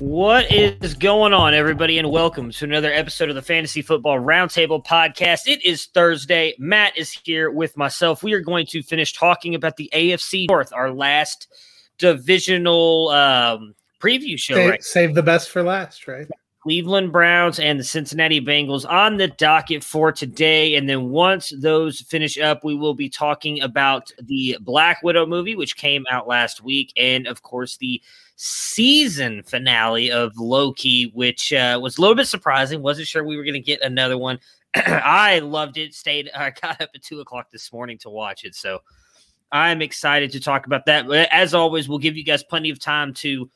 What is going on, everybody, and welcome to another episode of the Fantasy Football Roundtable Podcast. It is Thursday. Matt is here with myself. We are going to finish talking about the AFC North, our last divisional um, preview show. Save, right? save the best for last, right? Cleveland Browns and the Cincinnati Bengals on the docket for today. And then once those finish up, we will be talking about the Black Widow movie, which came out last week, and of course, the season finale of Loki, which uh, was a little bit surprising. Wasn't sure we were going to get another one. I loved it. Stayed. I got up at two o'clock this morning to watch it. So I'm excited to talk about that. As always, we'll give you guys plenty of time to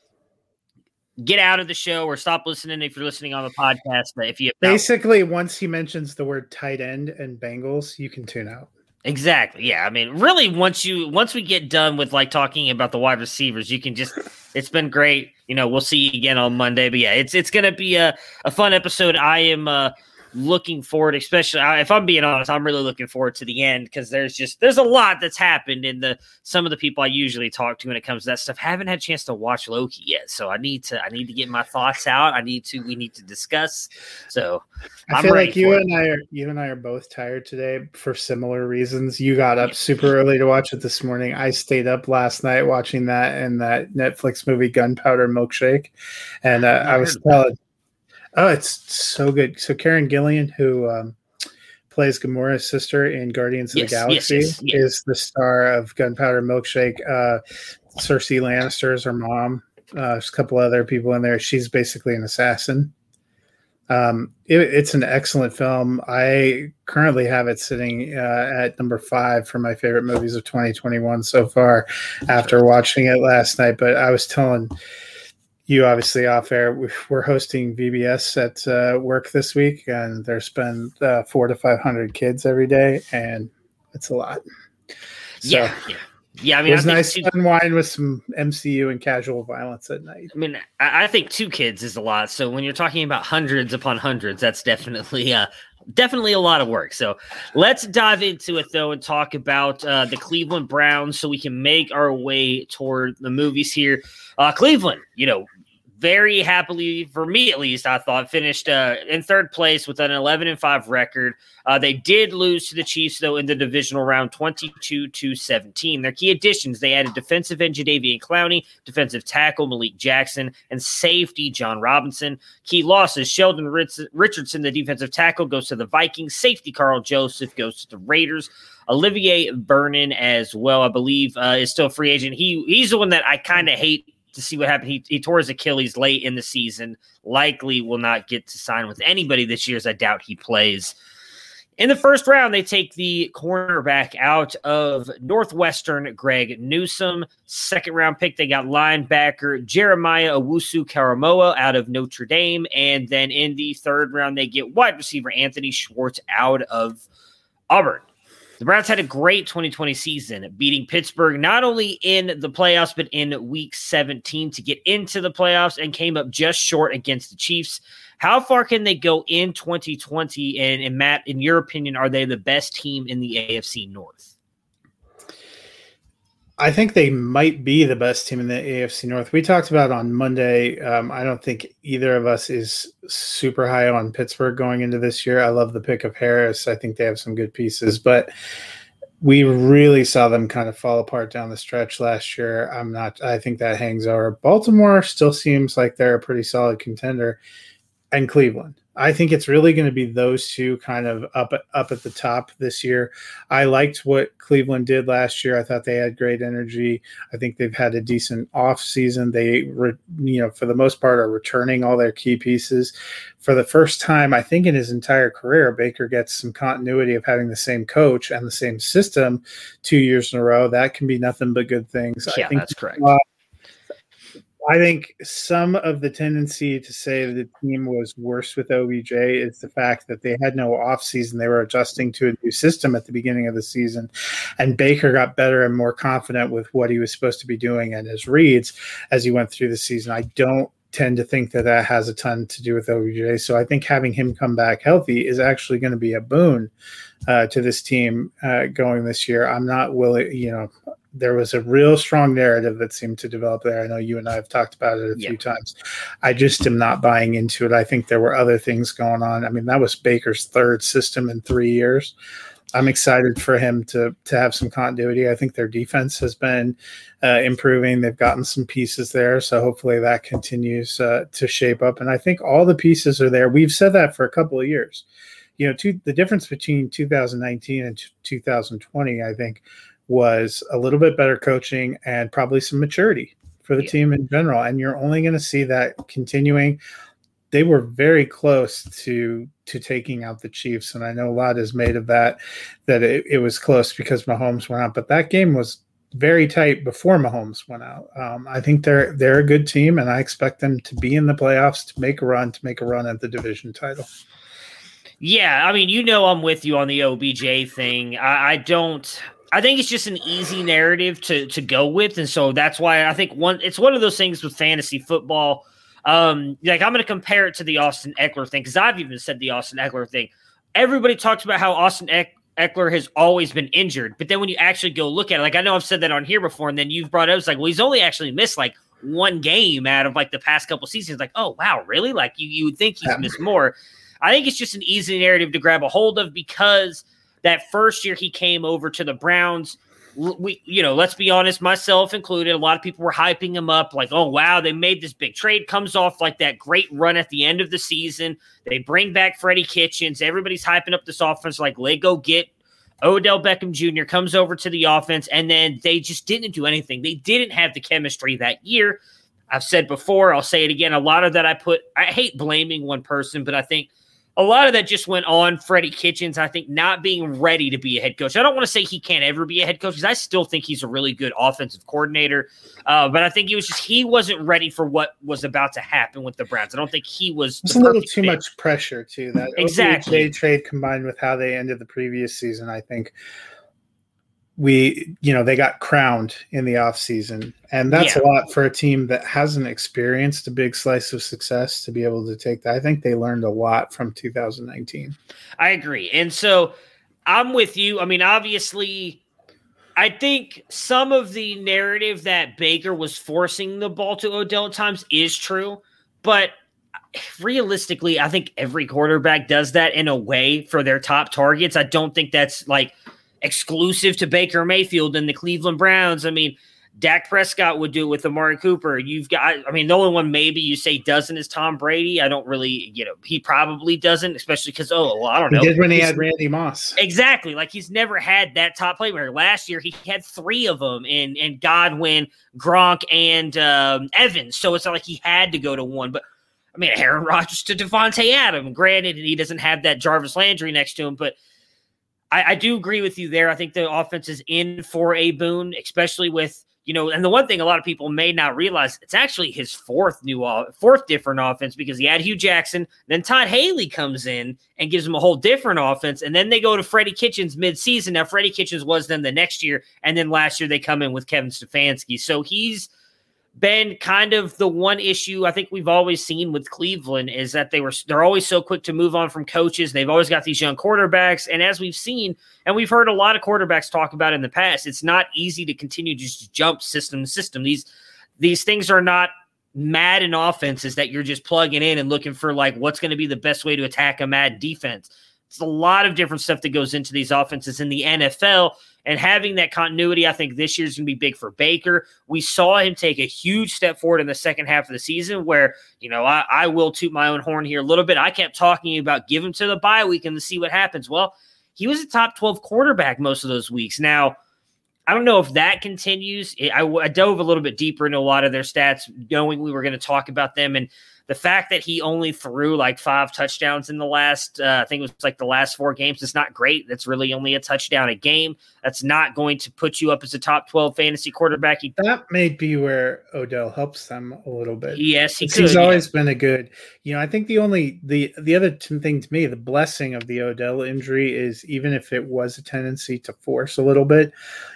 get out of the show or stop listening if you're listening on the podcast. But if you basically once he mentions the word tight end and Bengals, you can tune out. Exactly. Yeah. I mean, really, once you once we get done with like talking about the wide receivers, you can just. It's been great. You know, we'll see you again on Monday. But yeah, it's it's gonna be a, a fun episode. I am uh looking forward, especially if I'm being honest, I'm really looking forward to the end because there's just there's a lot that's happened in the some of the people I usually talk to when it comes to that stuff haven't had a chance to watch Loki yet. So I need to I need to get my thoughts out. I need to we need to discuss. So I feel like you and I are you and I are both tired today for similar reasons. You got up super early to watch it this morning. I stayed up last night watching that and that Netflix movie Gunpowder Milkshake, and uh, I was telling Oh, it's so good. So Karen Gillan, who um, plays Gamora's sister in Guardians of yes, the Galaxy, yes, yes, is the star of Gunpowder Milkshake. Uh, Cersei Lannister is her mom. Uh, there's a couple other people in there. She's basically an assassin. Um, it, it's an excellent film. I currently have it sitting uh, at number five for my favorite movies of 2021 so far after watching it last night. But I was telling you obviously off air. We're hosting VBS at uh, work this week, and there's been uh, four to five hundred kids every day, and it's a lot. So, yeah, yeah, yeah. I mean, it was nice to unwind with some MCU and casual violence at night. I mean, I think two kids is a lot. So when you're talking about hundreds upon hundreds, that's definitely uh, definitely a lot of work. So let's dive into it though and talk about uh, the Cleveland Browns so we can make our way toward the movies here. Uh, Cleveland, you know, very happily for me at least i thought finished uh, in third place with an 11 and 5 record. Uh, they did lose to the chiefs though in the divisional round 22 to 17 their key additions. They added defensive end Jadeveon Clowney defensive tackle malik jackson and safety john robinson. Key losses sheldon richardson the defensive tackle goes to the vikings. Safety karl joseph goes to the raiders. Olivier vernon as well i believe uh, is still a free agent. He he's the one that i kind of hate to see what happened. He, he tore his Achilles late in the season. Likely will not get to sign with anybody this year, as I doubt he plays. In the first round, they take the cornerback out of Northwestern, Greg Newsome. Second round pick, they got linebacker Jeremiah Owusu Koramoah out of Notre Dame. And then in the third round, they get wide receiver Anthony Schwartz out of Auburn. The Browns had a great 2020 season, beating Pittsburgh not only in the playoffs, but in week 17 to get into the playoffs and came up just short against the Chiefs. How far can they go in 2020? And, and Matt, in your opinion, are they the best team in the AFC North? I think they might be the best team in the AFC North. We talked about on Monday. Um, I don't think either of us is super high on Pittsburgh going into this year. I love the pick of Harris. I think they have some good pieces, but we really saw them kind of fall apart down the stretch last year. I'm not, I think that hangs over. Baltimore still seems like they're a pretty solid contender, and Cleveland. I think it's really going to be those two kind of up up at the top this year. I liked what Cleveland did last year. I thought they had great energy. I think they've had a decent off season. They, re, you know, for the most part, are returning all their key pieces. For the first time, I think in his entire career, Baker gets some continuity of having the same coach and the same system two years in a row. That can be nothing but good things. Yeah, I think that's correct. I think some of the tendency to say the team was worse with OBJ is the fact that they had no offseason. They were adjusting to a new system at the beginning of the season. And Baker got better and more confident with what he was supposed to be doing and his reads as he went through the season. I don't tend to think that that has a ton to do with OBJ. So I think having him come back healthy is actually going to be a boon uh, to this team uh, going this year. I'm not willing, you know, there was a real strong narrative that seemed to develop there. I know you and I have talked about it a yeah. few times. I just am not buying into it. I think there were other things going on. I mean, that was Baker's third system in three years. I'm excited for him to to have some continuity. I think their defense has been uh, improving. They've gotten some pieces there, so hopefully that continues uh, to shape up. And I think all the pieces are there. We've said that for a couple of years. You know, two, the difference between 2019 and 2020, I think, was a little bit better coaching and probably some maturity for the yeah. team in general. And you're only going to see that continuing. They were very close to to taking out the Chiefs, and I know a lot is made of that. That it, it was close because Mahomes went out, but that game was very tight before Mahomes went out. Um, I think they're they're a good team, and I expect them to be in the playoffs to make a run to make a run at the division title. Yeah, I mean, you know, I'm with you on the OBJ thing. I, I don't. I think it's just an easy narrative to to go with, and so that's why I think one. It's one of those things with fantasy football. Um, like I'm going to compare it to the Austin Ekeler thing because I've even said the Austin Ekeler thing. Everybody talks about how Austin Ekeler has always been injured, but then when you actually go look at it, like I know I've said that on here before, and then you've brought up, it's like, well, he's only actually missed like one game out of like the past couple seasons. Like, oh wow, really? Like you you would think he's missed more. I think it's just an easy narrative to grab a hold of because that first year he came over to the Browns, we you know let's be honest myself included a lot of people were hyping him up like oh wow they made this big trade comes off like that great run at the end of the season. They bring back freddie kitchens. Everybody's hyping up this offense like let go get odell beckham jr comes over to the offense and then they just didn't do anything. They didn't have the chemistry that year. I've said before i'll say it again a lot of that i put i hate blaming one person but i think a lot of that just went on Freddie Kitchens, I think, not being ready to be a head coach. I don't want to say he can't ever be a head coach because I still think he's a really good offensive coordinator. Uh, but I think he was just, he wasn't ready for what was about to happen with the Browns. I don't think he was. It's a little too fit. much pressure, too. That exactly. trade combined with how they ended the previous season, I think we you know they got crowned in the off season. And that's yeah. a lot for a team that hasn't experienced a big slice of success to be able to take that. I think they learned a lot from 2019 i agree. And so i'm with you. I mean obviously i think some of the narrative that baker was forcing the ball to odell at times is true. But realistically i think every quarterback does that in a way for their top targets. I don't think that's like exclusive to Baker Mayfield and the Cleveland Browns. I mean, Dak Prescott would do it with Amari Cooper. You've got, I mean, the only one maybe you say doesn't is Tom Brady. I don't really, you know, he probably doesn't, especially because, oh, well, I don't know. He did when he had Randy Moss. Exactly. Like he's never had that top playmaker. Last year, he had three of them in, in Godwin, Gronk, and um, Evans. So it's not like he had to go to one. But I mean, Aaron Rodgers to Davante Adam. Granted, he doesn't have that Jarvis Landry next to him, but – I, I do agree with you there. I think the offense is in for a boon, especially with you know, and the one thing a lot of people may not realize, it's actually his fourth new, fourth different offense because he had Hue Jackson, then Todd Haley comes in and gives him a whole different offense, and then they go to Freddie Kitchens mid-season. Now Freddie Kitchens was then the next year, and then last year they come in with Kevin Stefanski, so he's been kind of the one issue I think we've always seen with Cleveland is that they were they're always so quick to move on from coaches. They've always got these young quarterbacks, and as we've seen, and we've heard a lot of quarterbacks talk about in the past, it's not easy to continue to just jump system to system. These these things are not Madden offenses that you're just plugging in and looking for like what's going to be the best way to attack a Madden defense. It's a lot of different stuff that goes into these offenses in the NFL. And having that continuity, I think this year is going to be big for Baker. We saw him take a huge step forward in the second half of the season, where, you know, I, I will toot my own horn here a little bit. I kept talking about give him to the bye week and see what happens. Well, he was a top 12 quarterback most of those weeks. Now, I don't know if that continues. I, I, dove a little bit deeper into a lot of their stats, knowing we were going to talk about them. And the fact that he only threw like five touchdowns in the last, uh, I think it was like the last four games, is not great. That's really only a touchdown a game. That's not going to put you up as a top 12 fantasy quarterback. He, that may be where Odell helps them a little bit. Yes, he he's always been a good, you know, I think the only, the, the other thing to me, the blessing of the Odell injury is even if it was a tendency to force a little bit,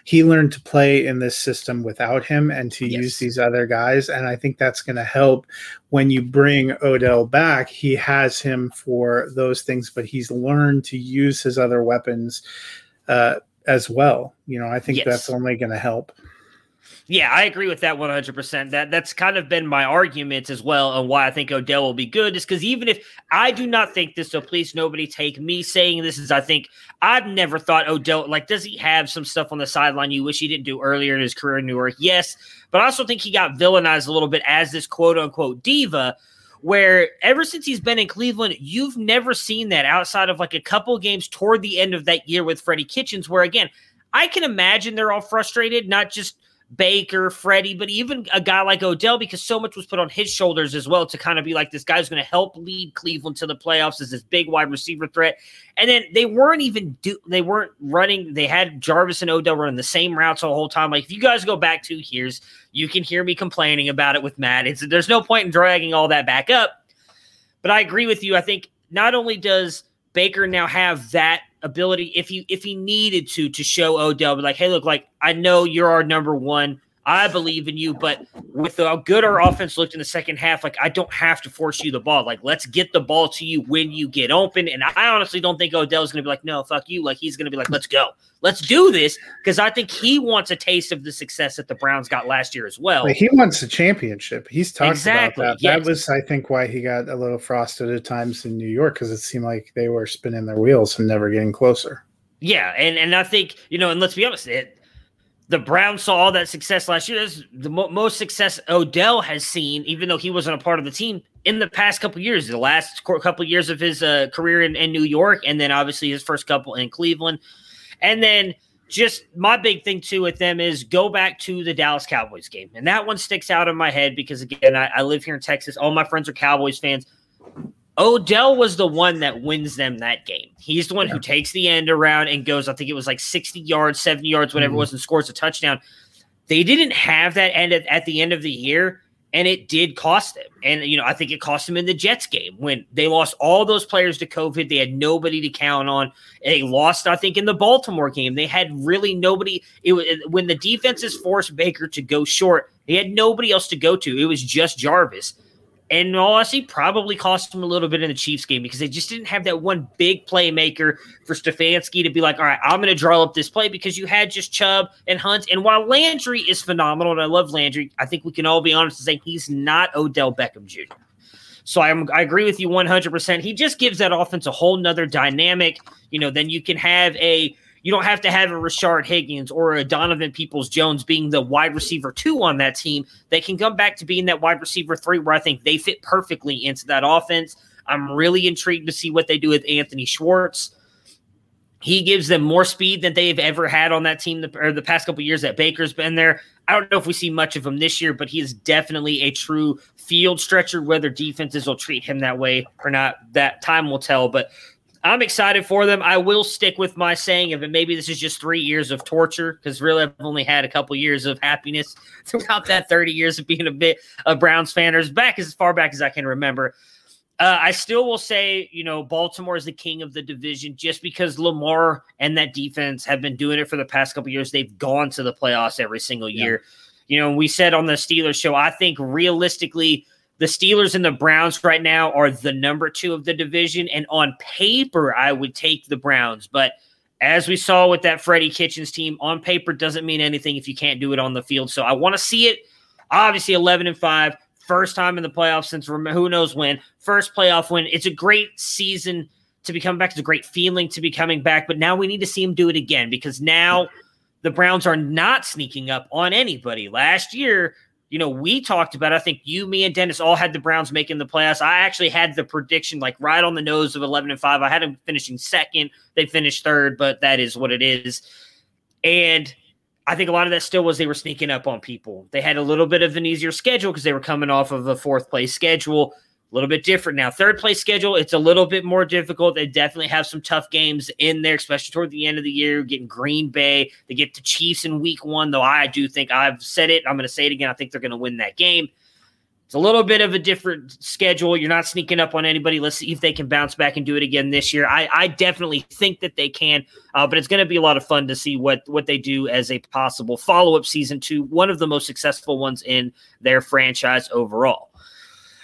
he learned to play in this system without him and to yes. use these other guys. And I think that's going to help when you bring Odell back, he has him for those things, but he's learned to use his other weapons uh, as well. You know, I think yes. that's only going to help. Yeah, I agree with that 100%. That that's kind of been my argument as well on why I think Odell will be good is cuz even if I do not think this so please nobody take me saying this is I think I've never thought Odell like does he have some stuff on the sideline you wish he didn't do earlier in his career in New York? Yes, but I also think he got villainized a little bit as this quote unquote diva where ever since he's been in Cleveland, you've never seen that outside of like a couple games toward the end of that year with Freddie Kitchens where again, I can imagine they're all frustrated, not just Baker, Freddie, but even a guy like Odell, because so much was put on his shoulders as well to kind of be like this guy's going to help lead Cleveland to the playoffs as this big wide receiver threat. And then they weren't even do they weren't running. They had Jarvis and Odell running the same routes the whole time. Like if you guys go back two years, you can hear me complaining about it with Matt. It's there's no point in dragging all that back up. But I agree with you. I think not only does Baker now have that ability if he if he needed to to show Odell, be like, hey, look, like I know you're our number one. I believe in you, but with how good our offense looked in the second half, like I don't have to force you the ball. Like let's get the ball to you when you get open. And I honestly don't think Odell's going to be like, no, fuck you. Like he's going to be like, let's go, let's do this, because I think he wants a taste of the success that the Browns got last year as well. he wants a championship. He's talked exactly. about that. Yes. That was, I think, why he got a little frosted at times in New York because it seemed like they were spinning their wheels and never getting closer. Yeah, and and I think you know, and let's be honest, it, the Browns saw all that success last year. That's the mo- most success Odell has seen, even though he wasn't a part of the team in the past couple years. The last couple years of his uh, career in, in New York, and then obviously his first couple in Cleveland, and then just my big thing too with them is go back to the Dallas Cowboys game, and that one sticks out in my head because again, I, I live here in Texas. All my friends are Cowboys fans. Odell was the one that wins them that game. He's the one yeah. who takes the end around and goes, I think it was like 60 yards, 70 yards, whatever mm-hmm. it was, and scores a touchdown. They didn't have that end at, at the end of the year, and it did cost them. And, you know, I think it cost them in the Jets game when they lost all those players to COVID. They had nobody to count on. They lost, I think, in the Baltimore game. They had really nobody. It was when the defenses forced Baker to go short, they had nobody else to go to. It was just Jarvis. And honestly, probably cost them a little bit in the Chiefs game because they just didn't have that one big playmaker for Stefanski to be like, all right, I'm going to draw up this play because you had just Chubb and Hunt. And while Landry is phenomenal, and I love Landry, I think we can all be honest and say he's not Odell Beckham Jr. So I'm, I agree with you 100%. He just gives that offense a whole nother dynamic. You know, then you can have a you don't have to have a Rashard Higgins or a Donovan Peoples Jones being the wide receiver two on that team. They can come back to being that wide receiver three where I think they fit perfectly into that offense. I'm really intrigued to see what they do with Anthony Schwartz. He gives them more speed than they've ever had on that team the, or the past couple years that Baker's been there. I don't know if we see much of him this year, but he is definitely a true field stretcher. Whether defenses will treat him that way or not, that time will tell. But I'm excited for them. I will stick with my saying of it. Maybe this is just three years of torture because really I've only had a couple years of happiness throughout that 30 years of being a bit of Browns fan, or as back as far back as I can remember. Uh, I still will say, you know, Baltimore is the king of the division just because Lamar and that defense have been doing it for the past couple years. They've gone to the playoffs every single year. Yeah You know, we said on the Steelers show, I think realistically, the Steelers and the Browns right now are the number two of the division. And on paper, I would take the Browns. But as we saw with that Freddie Kitchens team, on paper doesn't mean anything if you can't do it on the field. So I want to see it. Obviously, 11 and 5, first time in the playoffs since who knows when, first playoff win. It's a great season to be coming back. It's a great feeling to be coming back. But now we need to see him do it again because now the Browns are not sneaking up on anybody. Last year, you know, we talked about, I think you, me, and Dennis all had the Browns making the playoffs. I actually had the prediction like right on the nose of 11 and 5. I had them finishing second. They finished third, but that is what it is. And I think a lot of that still was they were sneaking up on people. They had a little bit of an easier schedule because they were coming off of a fourth place schedule a little bit different now. Third place schedule, it's a little bit more difficult. They definitely have some tough games in there, especially toward the end of the year. Getting Green Bay, they get the Chiefs in week one, though I do think I've said it. I'm going to say it again. I think they're going to win that game. It's a little bit of a different schedule. You're not sneaking up on anybody. Let's see if they can bounce back and do it again this year. I, I definitely think that they can, uh, but it's going to be a lot of fun to see what what they do as a possible follow up season to one of the most successful ones in their franchise overall.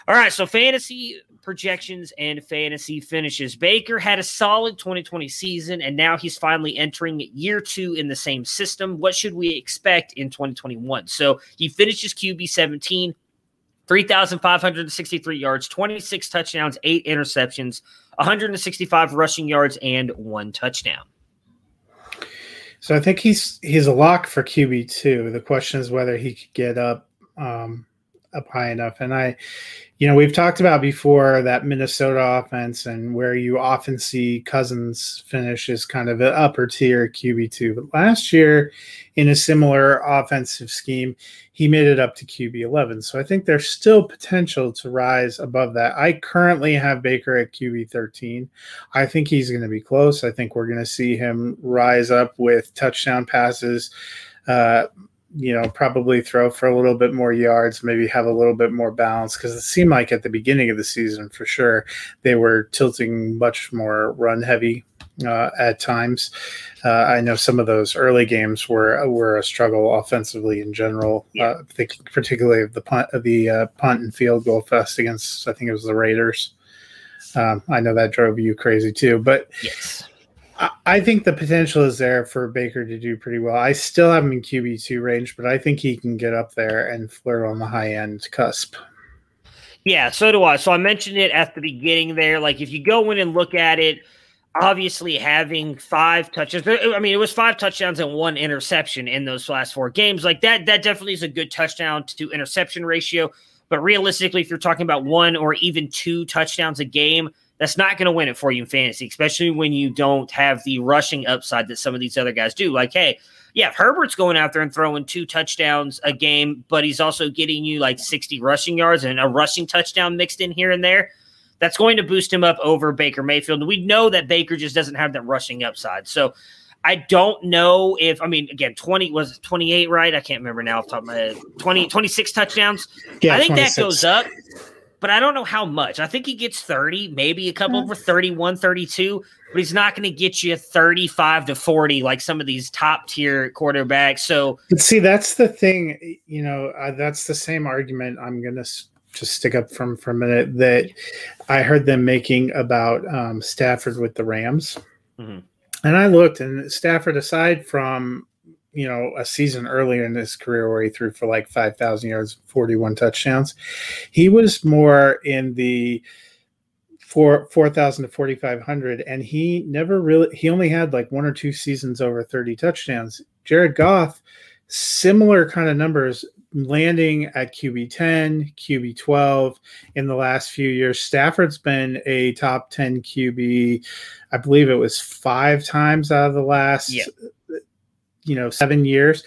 All right, so fantasy projections and fantasy finishes. Baker had a solid 2020 season, and now he's finally entering year two in the same system. What should we expect in 2021? So he finishes QB 17, 3,563 yards, 26 touchdowns, eight interceptions, 165 rushing yards, and one touchdown. So I think he's he's a lock for QB two. The question is whether he could get up um, up high enough. And I, you know, we've talked about before that Minnesota offense and where you often see Cousins finish as kind of an upper tier QB2. But last year, in a similar offensive scheme, he made it up to QB11. So I think there's still potential to rise above that. I currently have Baker at QB13. I think he's going to be close. I think we're going to see him rise up with touchdown passes. Uh, you know, probably throw for a little bit more yards, maybe have a little bit more balance because it seemed like at the beginning of the season, for sure, they were tilting much more run heavy uh, at times. Uh, I know some of those early games were were a struggle offensively in general. Uh, thinking particularly of the punt, of the uh, punt and field goal fest against, I think it was the Raiders. Um, I know that drove you crazy too, but yes I think the potential is there for Baker to do pretty well. I still have him in QB two range, but I think he can get up there and flirt on the high end cusp. Yeah, so do I. So I mentioned it at the beginning there. Like if you go in and look at it, obviously having five touchdowns. I mean, it was five touchdowns and one interception in those last four games. Like that, that definitely is a good touchdown to interception ratio. But realistically, if you're talking about one or even two touchdowns a game, that's not going to win it for you in fantasy, especially when you don't have the rushing upside that some of these other guys do. Like, hey, yeah, Herbert's going out there and throwing two touchdowns a game, but he's also getting you like 60 rushing yards and a rushing touchdown mixed in here and there. That's going to boost him up over Baker Mayfield. And We know that Baker just doesn't have that rushing upside. So I don't know if I mean again 20 was 28 right I can't remember now off top of my head 20 26 touchdowns yeah, I think 26. that goes up but I don't know how much. I think he gets 30, maybe a couple over 31, 32, but he's not going to get you 35 to 40 like some of these top tier quarterbacks. So, but see, that's the thing, you know, uh, that's the same argument I'm going to s- just stick up from for a minute that I heard them making about um, Stafford with the Rams. Mm-hmm. And I looked, and Stafford, aside from you know, a season earlier in his career where he threw for like 5,000 yards, 41 touchdowns. He was more in the four 4,000 to 4,500, and he never really, he only had like one or two seasons over 30 touchdowns. Jared Goff, similar kind of numbers, landing at QB 10, QB 12 in the last few years. Stafford's been a top 10 QB, I believe it was five times out of the last yeah you know seven years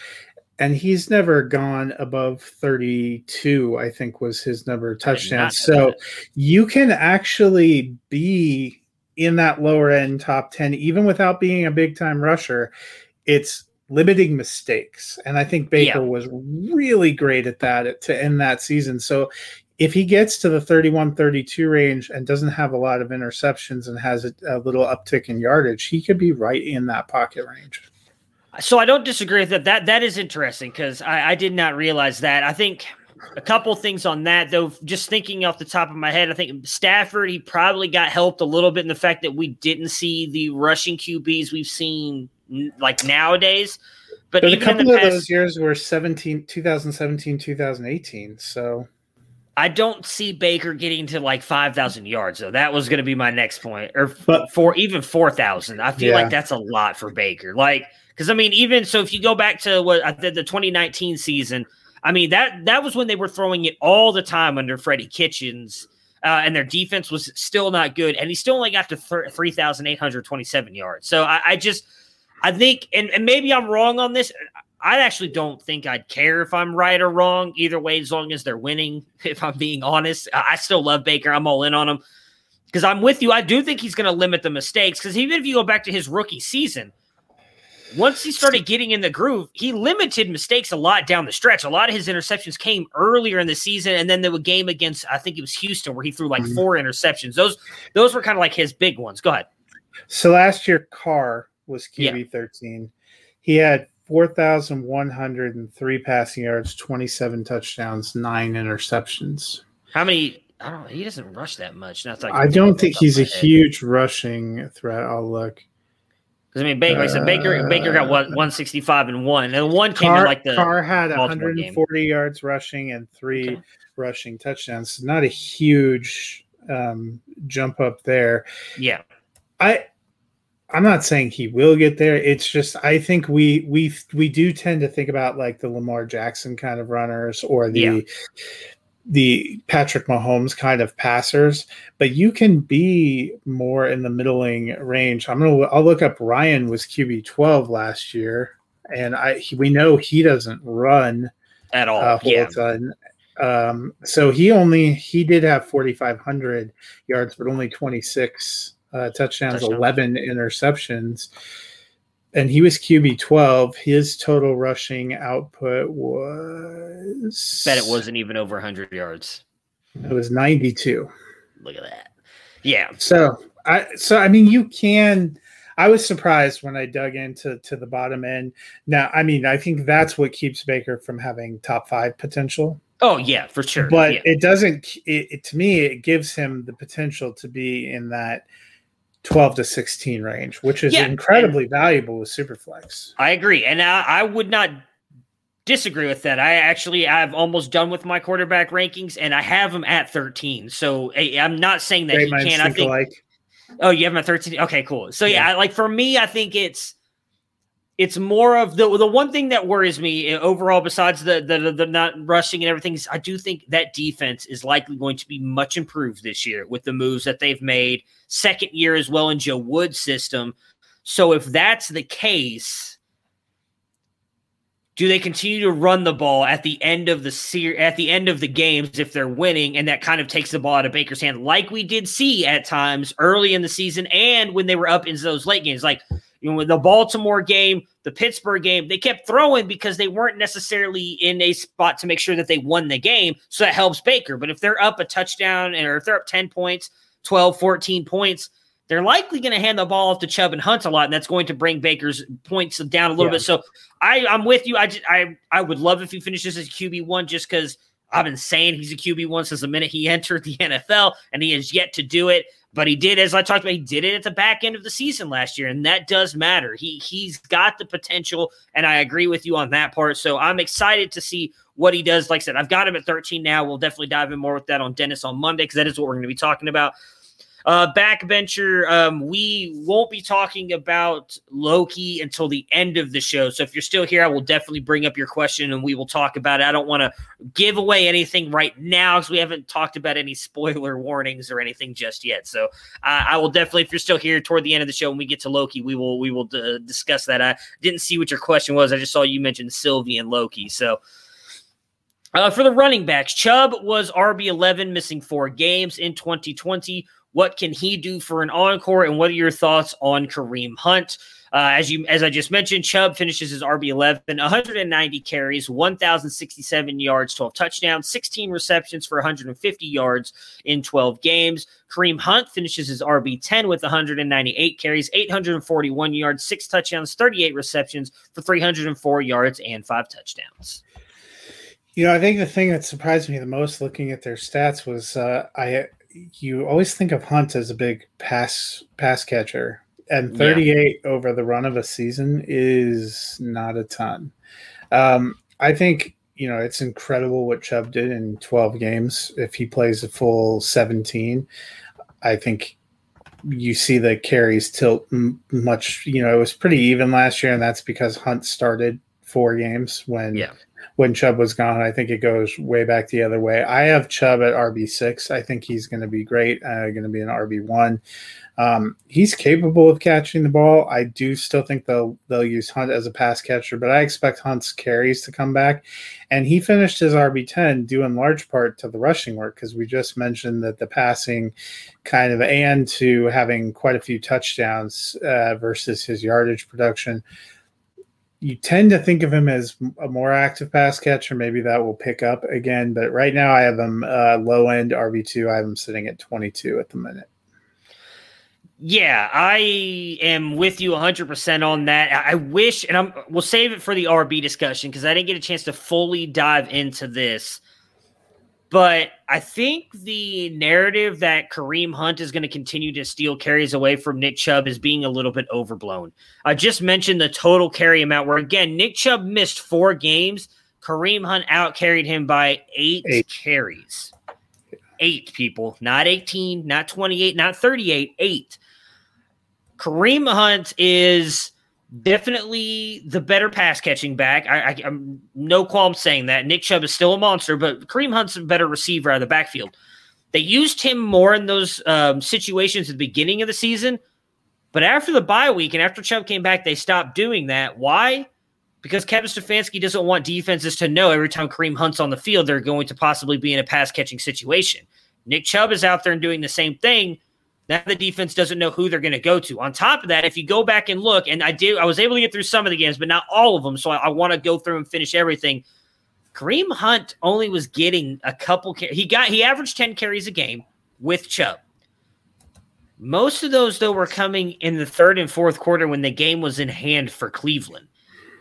and he's never gone above 32 i think was his number of touchdowns. so you can actually be in that lower end top 10 even without being a big time rusher. It's limiting mistakes and i think baker yeah. was really great at that to end that season. So if he gets to the 31 32 range and doesn't have a lot of interceptions and has a, a little uptick in yardage he could be right in that pocket range So I don't disagree with that. That that is interesting because I, I did not realize that. I think a couple things on that though. Just thinking off the top of my head, I think Stafford he probably got helped a little bit in the fact that we didn't see the rushing QBs we've seen like nowadays. But, but a couple of those years were 17, 2017, 2018. So I don't see Baker getting to like 5,000 yards, though. That was going to be my next point. Or but, for even 4,000. I feel yeah. like that's a lot for Baker. Like, because I mean, even so, if you go back to what I did the 2019 season, I mean, that that was when they were throwing it all the time under Freddie Kitchens. Uh, and their defense was still not good, and he still only got to th- 3,827 yards. So I, I just, I think, and, and maybe I'm wrong on this. I actually don't think I'd care if I'm right or wrong either way, as long as they're winning. If I'm being honest, I still love Baker. I'm all in on him because I'm with you. I do think he's going to limit the mistakes because even if you go back to his rookie season, once he started getting in the groove, he limited mistakes a lot down the stretch. A lot of his interceptions came earlier in the season, and then there the game against I think it was Houston where he threw like mm-hmm. four interceptions. Those those were kind of like his big ones. Go ahead. So last year, Carr was QB yeah. 13. He had 4,103 passing yards, 27 touchdowns, nine interceptions. How many? I don't. He doesn't rush that much. Not like I don't think he's a head. huge rushing threat. I'll look. Because I mean, Baker, like I said, Baker, uh, Baker got what 165 and one, and one came Carr, in like the Carr had 140 game. yards rushing and three okay. rushing touchdowns. Not a huge um, jump up there. Yeah, I I'm not saying he will get there. It's just I think we we we do tend to think about like the Lamar Jackson kind of runners or the yeah. The Patrick Mahomes kind of passers, but you can be more in the middling range. I'm gonna I'll look up Ryan was QB 12 last year, and I we know he doesn't run at all. Whole yeah. Um, so he only he did have 4,500 yards, but only 26 uh, touchdowns, Touchdown. 11 interceptions. And he was QB 12. His total rushing output was. Bet it wasn't even over 100 yards. It was 92. Look at that. Yeah. So, I, so I mean, you can. I was surprised when I dug into to the bottom end. Now, I mean, I think that's what keeps Baker from having top five potential. Oh yeah, for sure. But yeah. it doesn't. It, it, to me, it gives him the potential to be in that 12 to 16 range, which is yeah, incredibly valuable with Superflex. I agree. And I, I, would not disagree with that. I actually, I've almost done with my quarterback rankings and I have them at 13. So eh, I'm not saying that Great he can't. I think, alike. oh, you have him at 13. Okay, cool. So yeah, yeah, like for me, I think it's, it's more of the the one thing that worries me eh, overall, besides the, the the not rushing and everything, is I do think that defense is likely going to be much improved this year with the moves that they've made. Second year as well in Joe Woods' system. So if that's the case, do they continue to run the ball at the end of the ser- at the end of the games if they're winning, and that kind of takes the ball out of Baker's hand, like we did see at times early in the season and when they were up into those late games, like you know, the Baltimore game, the Pittsburgh game, they kept throwing because they weren't necessarily in a spot to make sure that they won the game. So that helps Baker. But if they're up a touchdown and or if they're up 10 points, 12, 14 points, they're likely going to hand the ball off to Chubb and Hunt a lot, and that's going to bring Baker's points down a little yeah. bit. So I, I'm with you. I, just, I I would love if he finishes as QB one, just because I've been saying he's a QB one since the minute he entered the NFL, and he has yet to do it. But he did, as I talked about, he did it at the back end of the season last year, and that does matter. He he's got the potential, and I agree with you on that part. So I'm excited to see what he does. Like I said, I've got him at 13 now. We'll definitely dive in more with that on Dennis on Monday because that is what we're going to be talking about. Uh, backbencher, um, we won't be talking about Loki until the end of the show. So if you're still here, I will definitely bring up your question and we will talk about it. I don't want to give away anything right now because we haven't talked about any spoiler warnings or anything just yet. So uh, I will definitely, if you're still here toward the end of the show, when we get to Loki, we will we will d- discuss that. I didn't see what your question was. I just saw you mention Sylvie and Loki. So. Uh, for the running backs, Chubb was RB11, missing four games in 2020 What can he do for an encore? And what are your thoughts on Kareem Hunt? Uh, as you as I just mentioned, Chubb finishes his RB eleven, 190 carries, 1,067 yards, 12 touchdowns, 16 receptions for 150 yards in 12 games. Kareem Hunt finishes his RB 10 with 198 carries, 841 yards, six touchdowns, 38 receptions for 304 yards and five touchdowns. You know, I think the thing that surprised me the most looking at their stats was uh, I you always think of Hunt as a big pass pass catcher, and 38 yeah. over the run of a season is not a ton. Um, I think you know it's incredible what Chubb did in 12 games. If he plays a full 17, I think you see the carries tilt much. You know, it was pretty even last year, and that's because Hunt started four games when yeah when Chubb was gone. I think it goes way back the other way. I have Chubb at RB six. I think he's going to be great. Uh, going to be an RB one. Um, he's capable of catching the ball. I do still think they'll they'll use Hunt as a pass catcher, but I expect Hunt's carries to come back. And he finished his RB ten due in large part to the rushing work because we just mentioned that the passing kind of and to having quite a few touchdowns uh, versus his yardage production you tend to think of him as a more active pass catcher. Maybe that will pick up again. But right now, I have him uh, low end RB2. I have him sitting at 22 at the minute. Yeah, I am with you 100% on that. I wish, and I'm, we'll save it for the RB discussion because I didn't get a chance to fully dive into this. But I think the narrative that Kareem Hunt is going to continue to steal carries away from Nick Chubb is being a little bit overblown. I just mentioned the total carry amount, where again, Nick Chubb missed four games. Kareem Hunt out carried him by eight, eight. carries. Eight people, not 18, not 28, not 38, eight. Kareem Hunt is definitely the better pass catching back. I, I, am no qualm saying that. Nick Chubb is still a monster, but Kareem Hunt's a better receiver out of the backfield. They used him more in those um, situations at the beginning of the season, but after the bye week and after Chubb came back, they stopped doing that. Why? Because Kevin Stefanski doesn't want defenses to know every time Kareem Hunt's on the field, they're going to possibly be in a pass catching situation. Nick Chubb is out there and doing the same thing now the defense doesn't know who they're going to go to. On top of that, if you go back and look, and I did, I was able to get through some of the games, but not all of them. So I, I want to go through and finish everything. Kareem Hunt only was getting a couple. He got he averaged ten carries a game with Chubb. Most of those though were coming in the third and fourth quarter when the game was in hand for Cleveland.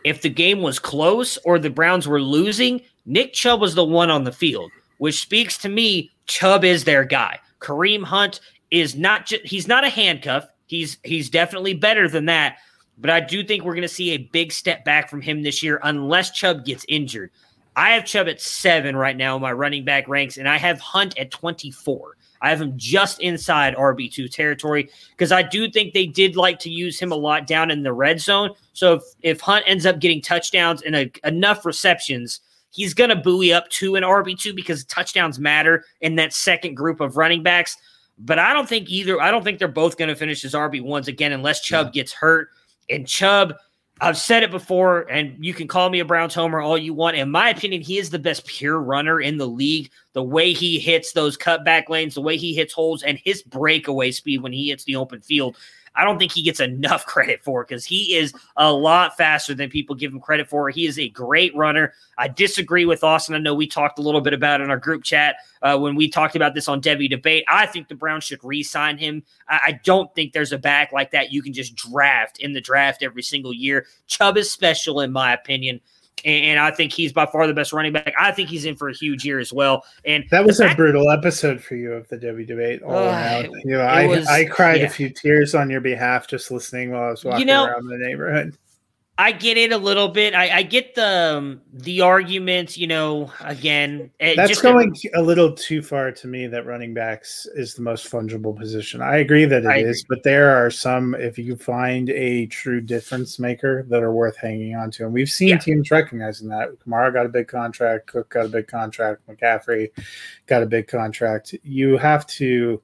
If the game was close or the Browns were losing, Nick Chubb was the one on the field, which speaks to me Chubb is their guy. Kareem Hunt is not just he's not a handcuff. He's he's definitely better than that. But I do think we're going to see a big step back from him this year unless Chubb gets injured. I have Chubb at seven right now in my running back ranks, and I have Hunt at 24. I have him just inside RB2 territory because I do think they did like to use him a lot down in the red zone. So if, if Hunt ends up getting touchdowns and a, enough receptions, he's going to buoy up to an RB2 because touchdowns matter in that second group of running backs. But I don't think either. I don't think they're both going to finish as RB ones again unless Chubb yeah. gets hurt. And Chubb, I've said it before, and you can call me a Browns homer all you want. In my opinion, he is the best pure runner in the league. The way he hits those cutback lanes, the way he hits holes, and his breakaway speed when he hits the open field I don't think he gets enough credit for because he is a lot faster than people give him credit for. He is a great runner. I disagree with Austin. I know we talked a little bit about it in our group chat uh, when we talked about this on Devy Debate. I think the Browns should re sign him. I, I don't think there's a back like that you can just draft in the draft every single year. Chubb is special, in my opinion and I think he's by far the best running back. I think he's in for a huge year as well. And that was fact, a brutal episode for you of the Devy debate all uh, around. You know, I was, I cried yeah. a few tears on your behalf just listening while I was walking you know, around the neighborhood. I get it a little bit. I, I get the um, the argument. You know, again, that's going a, a, little too far to me. That running backs is the most fungible position. I agree that it I is, agree. but there are some. If you find a true difference maker, that are worth hanging on to, and we've seen yeah. teams recognizing that. Kamara got a big contract. Cook got a big contract. McCaffrey got a big contract. You have to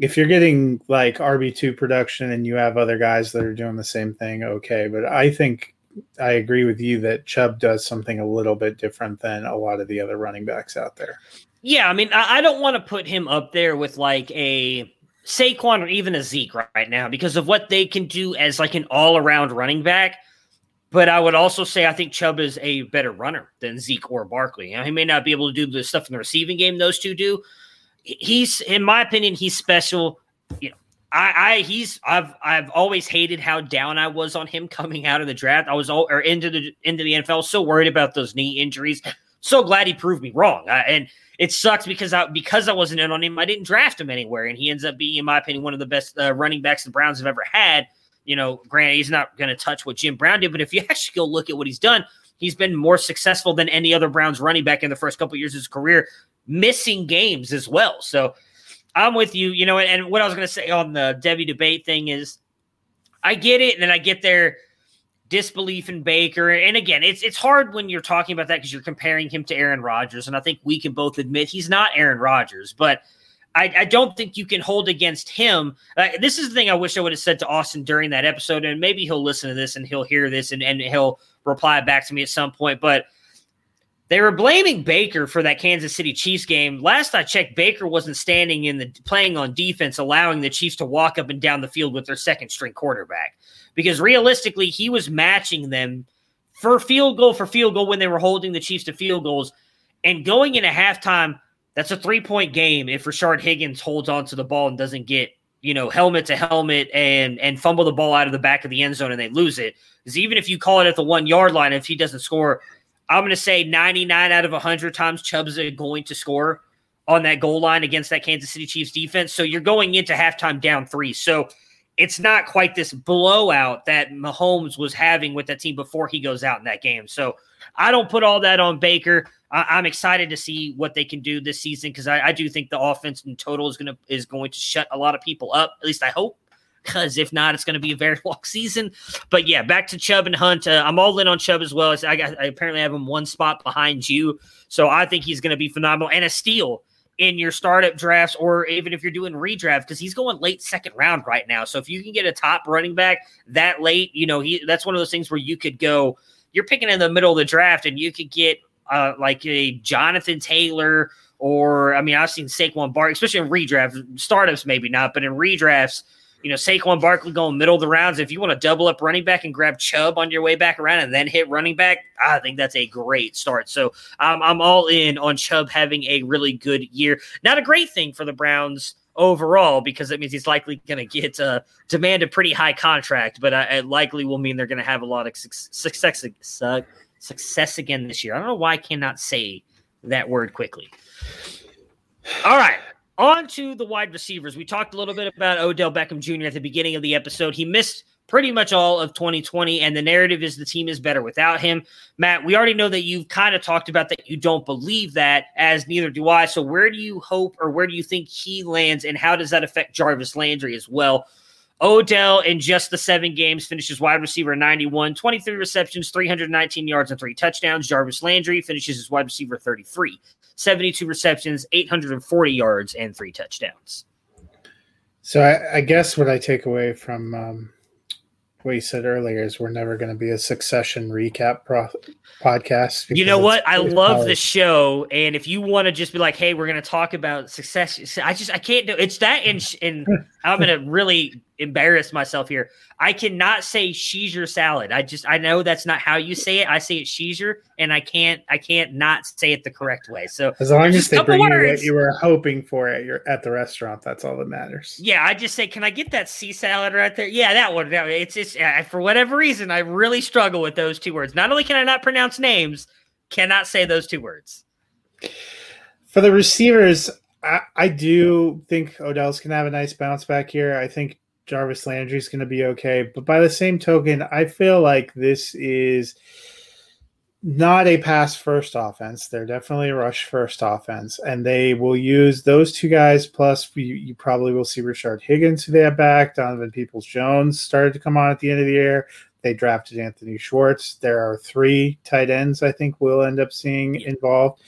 if you're getting like RB2 production and you have other guys that are doing the same thing, okay. But I think I agree with you that Chubb does something a little bit different than a lot of the other running backs out there. Yeah, I mean, I, I don't want to put him up there with like a Saquon or even a Zeke right now because of what they can do as like an all around running back. But I would also say I think Chubb is a better runner than Zeke or Barkley. Now, he may not be able to do the stuff in the receiving game those two do. He's, in my opinion, he's special. You know, I, I he's I've I've always hated how down I was on him coming out of the draft. I was all or into the into the NFL, so worried about those knee injuries. So glad he proved me wrong. I, and it sucks because I because I wasn't in on him. I didn't draft him anywhere, and he ends up being, in my opinion, one of the best uh, running backs the Browns have ever had you know, granted, he's not going to touch what Jim Brown did, but if you actually go look at what he's done, he's been more successful than any other Browns running back in the first couple of years of his career, missing games as well. So I'm with you, you know, and what I was going to say on the Devy debate thing is I get it, and then I get their disbelief in Baker. And again, it's it's hard when you're talking about that because you're comparing him to Aaron Rodgers, and I think we can both admit he's not Aaron Rodgers, but – I, I, don't think you can hold against him. Uh, this is the thing I wish I would have said to Austin during that episode, and maybe he'll listen to this and he'll hear this and, and he'll reply back to me at some point. But they were blaming Baker for that Kansas City Chiefs game. Last I checked, Baker wasn't standing in the playing on defense, allowing the Chiefs to walk up and down the field with their second string quarterback. Because realistically, he was matching them for field goal for field goal when they were holding the Chiefs to field goals. And going into halftime, that's a three point game if Rashard Higgins holds on to the ball and doesn't get, you know, helmet to helmet and and fumble the ball out of the back of the end zone and they lose it. Because even if you call it at the one yard line, if he doesn't score, I'm going to say 99 out of 100 times Chubb's going to score on that goal line against that Kansas City Chiefs defense. So you're going into halftime down three. So it's not quite this blowout that Mahomes was having with that team before he goes out in that game. So I don't put all that on Baker. I, am excited to see what they can do this season because I, I, do think the offense in total is gonna is going to shut a lot of people up. At least I hope. Because if not, it's going to be a very long season. But yeah, back to Chubb and Hunt. Uh, I'm all in on Chubb as well. I, got, I apparently have him one spot behind you, so I think he's going to be phenomenal and a steal in your startup drafts or even if you're doing redraft because he's going late second round right now. So if you can get a top running back that late, you know, he that's one of those things where you could go, you're picking in the middle of the draft and you could get uh, like a Jonathan Taylor or I mean I've seen Saquon Barkley, especially in redraft startups, maybe not, but in redrafts, you know Saquon Barkley going middle of the rounds. If you want to double up running back and grab Chubb on your way back around and then hit running back, I think that's a great start. So um, I'm all in on Chubb having a really good year. Not a great thing for the Browns overall because that means he's likely going to get uh, demand a pretty high contract, but uh, it likely will mean they're going to have a lot of success. success success again this year. I don't know why I cannot say that word quickly. All right. On to the wide receivers. We talked a little bit about Odell Beckham Jr. at the beginning of the episode. He missed pretty much all of 2020, and the narrative is the team is better without him. Matt, we already know that you've kind of talked about that you don't believe that, as neither do I. So, where do you hope or where do you think he lands, and how does that affect Jarvis Landry as well? Odell, in just the seven games, finishes wide receiver 91, 23 receptions, 319 yards, and three touchdowns. Jarvis Landry finishes as wide receiver 33, 72 receptions, 840 yards, and three touchdowns. So I, I guess what I take away from um, what you said earlier is we're never going to be a succession recap pro- podcast. You know what? I love the show, and if you want to just be like, "Hey, we're going to talk about success," I just I can't do it's that, and and I'm going to really embarrass myself here. I cannot say she's your salad. I just I know that's not how you say it. I say it she's your, and I can't I can't not say it the correct way. So as long as they bring you what you were hoping for at your at the restaurant, that's all that matters. Yeah, I just say, can I get that sea salad right there? Yeah, that one. That, it's just uh, for whatever reason, I really struggle with those two words. Not only can I not pronounce names, cannot say those two words. For the receivers, I, I do think Odell's can have a nice bounce back here. I think Jarvis Landry is going to be okay. But by the same token, I feel like this is not a pass first offense. They're definitely a rush first offense. And they will use those two guys. Plus, you, you probably will see Rashard Higgins, who they have back. Donovan Peoples Jones started to come on at the end of the year. They drafted Anthony Schwartz. There are three tight ends I think we'll end up seeing involved.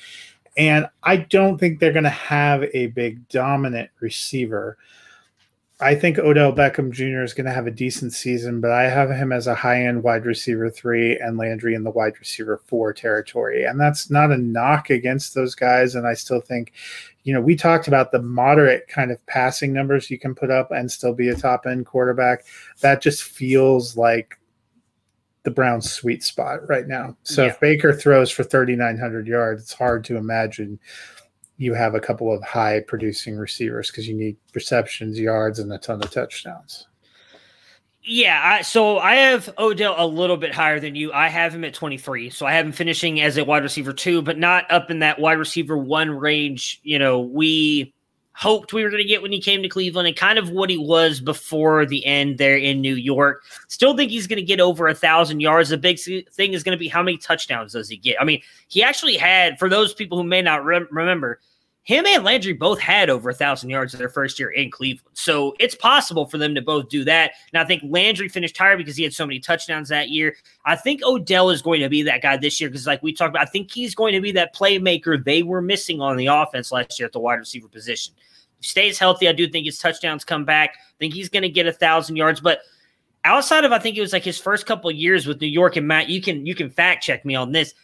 And I don't think they're going to have a big dominant receiver. I think Odell Beckham Jr. is going to have a decent season, but I have him as a high end wide receiver three and Landry in the wide receiver four territory. And that's not a knock against those guys. And I still think, you know, we talked about the moderate kind of passing numbers you can put up and still be a top end quarterback. That just feels like the Browns' sweet spot right now. So yeah. if Baker throws for 3,900 yards, it's hard to imagine you have a couple of high producing receivers because you need receptions, yards, and a ton of touchdowns. Yeah, I, so I have Odell a little bit higher than you. I have him at 23. So I have him finishing as a wide receiver two, but not up in that wide receiver one range. You know, we hoped we were going to get when he came to Cleveland and kind of what he was before the end there in New York. Still think he's going to get over a thousand yards. The big thing is going to be how many touchdowns does he get? I mean, he actually had, for those people who may not re- remember, him and Landry both had over a thousand yards their first year in Cleveland. So it's possible for them to both do that. And I think Landry finished higher because he had so many touchdowns that year. I think Odell is going to be that guy this year because, like we talked about, I think he's going to be that playmaker they were missing on the offense last year at the wide receiver position. He stays healthy, I do think his touchdowns come back. I think he's going to get a thousand yards, but outside of I think it was like his first couple years with New York and Matt, you can you can fact check me on this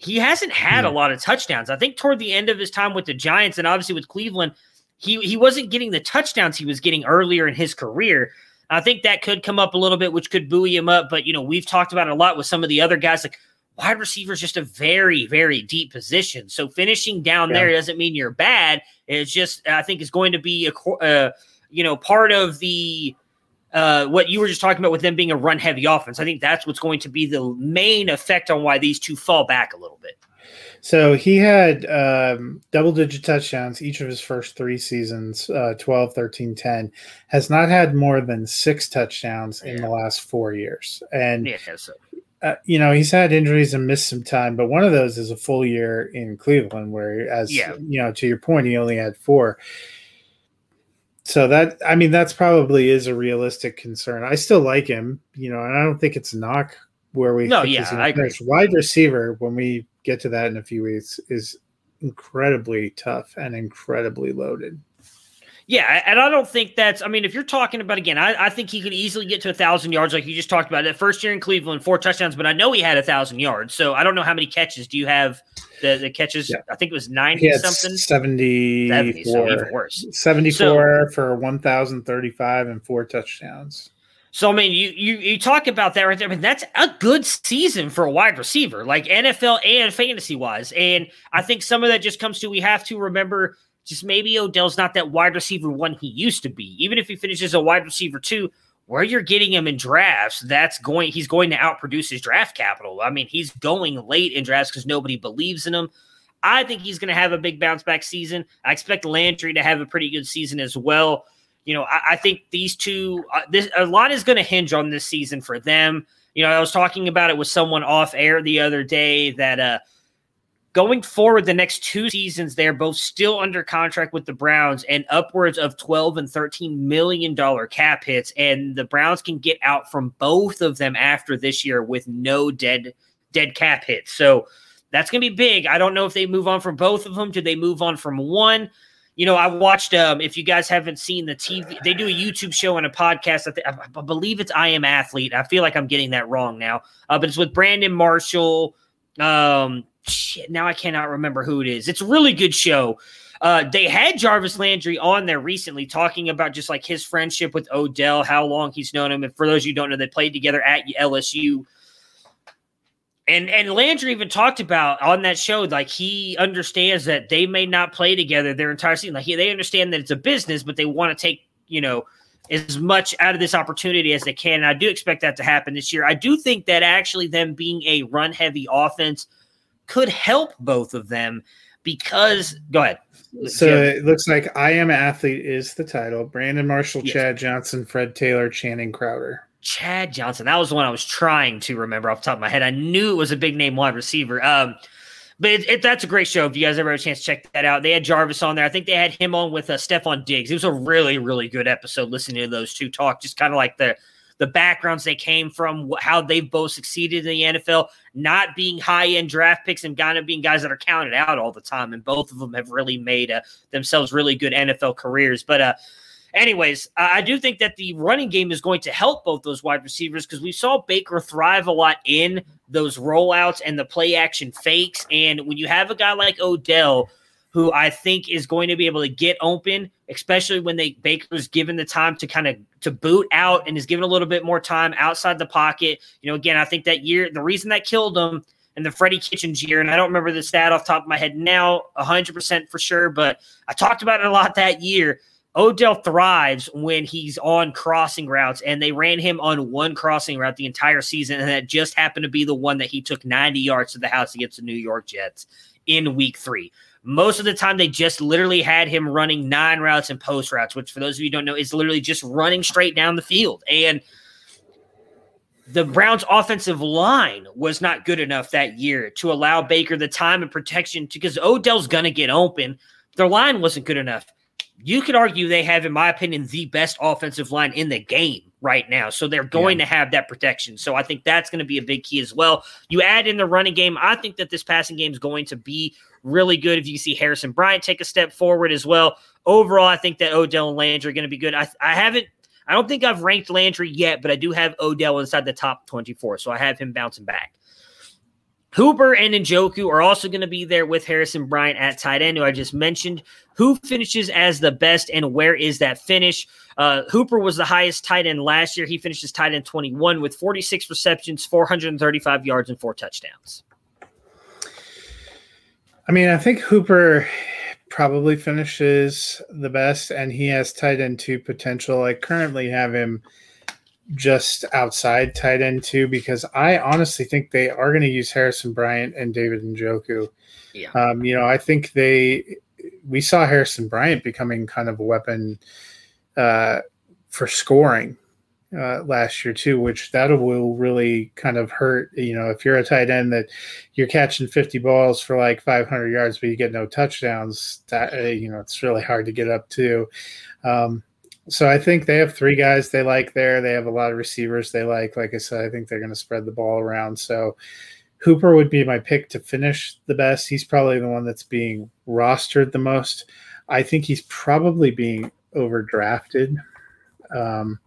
he hasn't had a lot of touchdowns. I think toward the end of his time with the Giants and obviously with Cleveland, he he wasn't getting the touchdowns he was getting earlier in his career. I think that could come up a little bit, which could buoy him up. But you know, we've talked about it a lot with some of the other guys. Like wide receiver is just a very, very deep position. So finishing down yeah. there doesn't mean you're bad. It's just I think is going to be a uh, you know part of the uh, what you were just talking about with them being a run heavy offense. I think that's what's going to be the main effect on why these two fall back a little bit. So he had um, double digit touchdowns each of his first three seasons uh, 12, 13, 10. Has not had more than six touchdowns in the last four years. And, yeah, so. uh, you know, he's had injuries and missed some time, but one of those is a full year in Cleveland, where, as yeah. you know, to your point, he only had four so that I mean that's probably is a realistic concern. I still like him, you know, and I don't think it's a knock where we no, yeah, I agree. Wide receiver when we get to that in a few weeks is incredibly tough and incredibly loaded. Yeah, and I don't think that's. I mean, if you're talking about again, I, I think he could easily get to a thousand yards, like you just talked about. That first year in Cleveland, four touchdowns, but I know he had a thousand yards. So I don't know how many catches. Do you have the, the catches? Yeah. I think it was ninety something. 74. 70, so even worse. Seventy-four so, for one thousand thirty-five and four touchdowns. So I mean, you you you talk about that right there. I mean, that's a good season for a wide receiver, like NFL and fantasy wise. And I think some of that just comes to we have to remember just maybe Odell's not that wide receiver one he used to be. Even if he finishes a wide receiver two, where you're getting him in drafts, that's going he's going to outproduce his draft capital. I mean, he's going late in drafts because nobody believes in him. I think he's going to have a big bounce back season. I expect Landry to have a pretty good season as well. You know, I, I think these two, uh, this a lot is going to hinge on this season for them. You know, I was talking about it with someone off air the other day that uh, Going forward, the next two seasons, they're both still under contract with the Browns and upwards of 12 and 13 million dollar cap hits. And the Browns can get out from both of them after this year with no dead dead cap hits. So that's gonna be big. I don't know if they move on from both of them. Do they move on from one? You know, I watched. Um, if you guys haven't seen the TV, they do a YouTube show and a podcast. I, th- I believe it's I Am Athlete. I feel like I'm getting that wrong now, uh, but it's with Brandon Marshall, um, shit, now I cannot remember who it is. It's a really good show. Uh, they had Jarvis Landry on there recently talking about just like his friendship with Odell, how long he's known him. And for those you don't know, they played together at LSU. And and Landry even talked about on that show, like he understands that they may not play together their entire season. Like he, they understand that it's a business, but they want to take, you know, as much out of this opportunity as they can. And I do expect that to happen this year. I do think that actually them being a run heavy offense – could help both of them because go ahead. So it looks like I am athlete is the title. Brandon Marshall, yes. Chad Johnson, Fred Taylor, Channing Crowder. Chad Johnson. That was the one I was trying to remember off the top of my head. I knew it was a big name wide receiver. Um, but it, it, that's a great show. If you guys ever have a chance to check that out, they had Jarvis on there. I think they had him on with uh, Stefon Diggs. It was a really, really good episode listening to those two talk, just kind of like the the backgrounds they came from, how they've both succeeded in the NFL, not being high end draft picks and kind of being guys that are counted out all the time. And both of them have really made uh, themselves really good NFL careers. But uh, anyways, I do think that the running game is going to help both those wide receivers because we saw Baker thrive a lot in those rollouts and the play action fakes. And when you have a guy like Odell, who I think is going to be able to get open, especially when they Baker's given the time to kind of to boot out and is given a little bit more time outside the pocket. You know, again, I think that year the reason that killed him and the Freddie Kitchens year, and I don't remember the stat off top of my head now, hundred percent for sure, but I talked about it a lot that year. Odell thrives when he's on crossing routes, and they ran him on one crossing route the entire season, and that just happened to be the one that he took 90 yards to the house against the New York Jets in week three. Most of the time, they just literally had him running nine routes and post routes, which, for those of you who don't know, is literally just running straight down the field. And the Browns' offensive line was not good enough that year to allow Baker the time and protection because Odell's going to get open. Their line wasn't good enough. You could argue they have, in my opinion, the best offensive line in the game right now. So they're going yeah. to have that protection. So I think that's going to be a big key as well. You add in the running game. I think that this passing game is going to be really good if you see Harrison Bryant take a step forward as well. Overall, I think that Odell and Landry are going to be good. I, I haven't, I don't think I've ranked Landry yet, but I do have Odell inside the top 24. So I have him bouncing back. Hooper and Njoku are also going to be there with Harrison Bryant at tight end, who I just mentioned. Who finishes as the best and where is that finish? Uh, Hooper was the highest tight end last year. He finishes tight end 21 with 46 receptions, 435 yards, and four touchdowns. I mean, I think Hooper probably finishes the best, and he has tight end two potential. I currently have him just outside tight end too, because I honestly think they are going to use Harrison Bryant and David Njoku. Yeah. Um, you know, I think they we saw Harrison Bryant becoming kind of a weapon uh, for scoring uh, last year too, which that will really kind of hurt. You know, if you're a tight end that you're catching 50 balls for like 500 yards, but you get no touchdowns, that uh, you know it's really hard to get up to. Um, so I think they have three guys they like there. They have a lot of receivers they like. Like I said, I think they're going to spread the ball around. So Hooper would be my pick to finish the best. He's probably the one that's being rostered the most. I think he's probably being overdrafted. Um,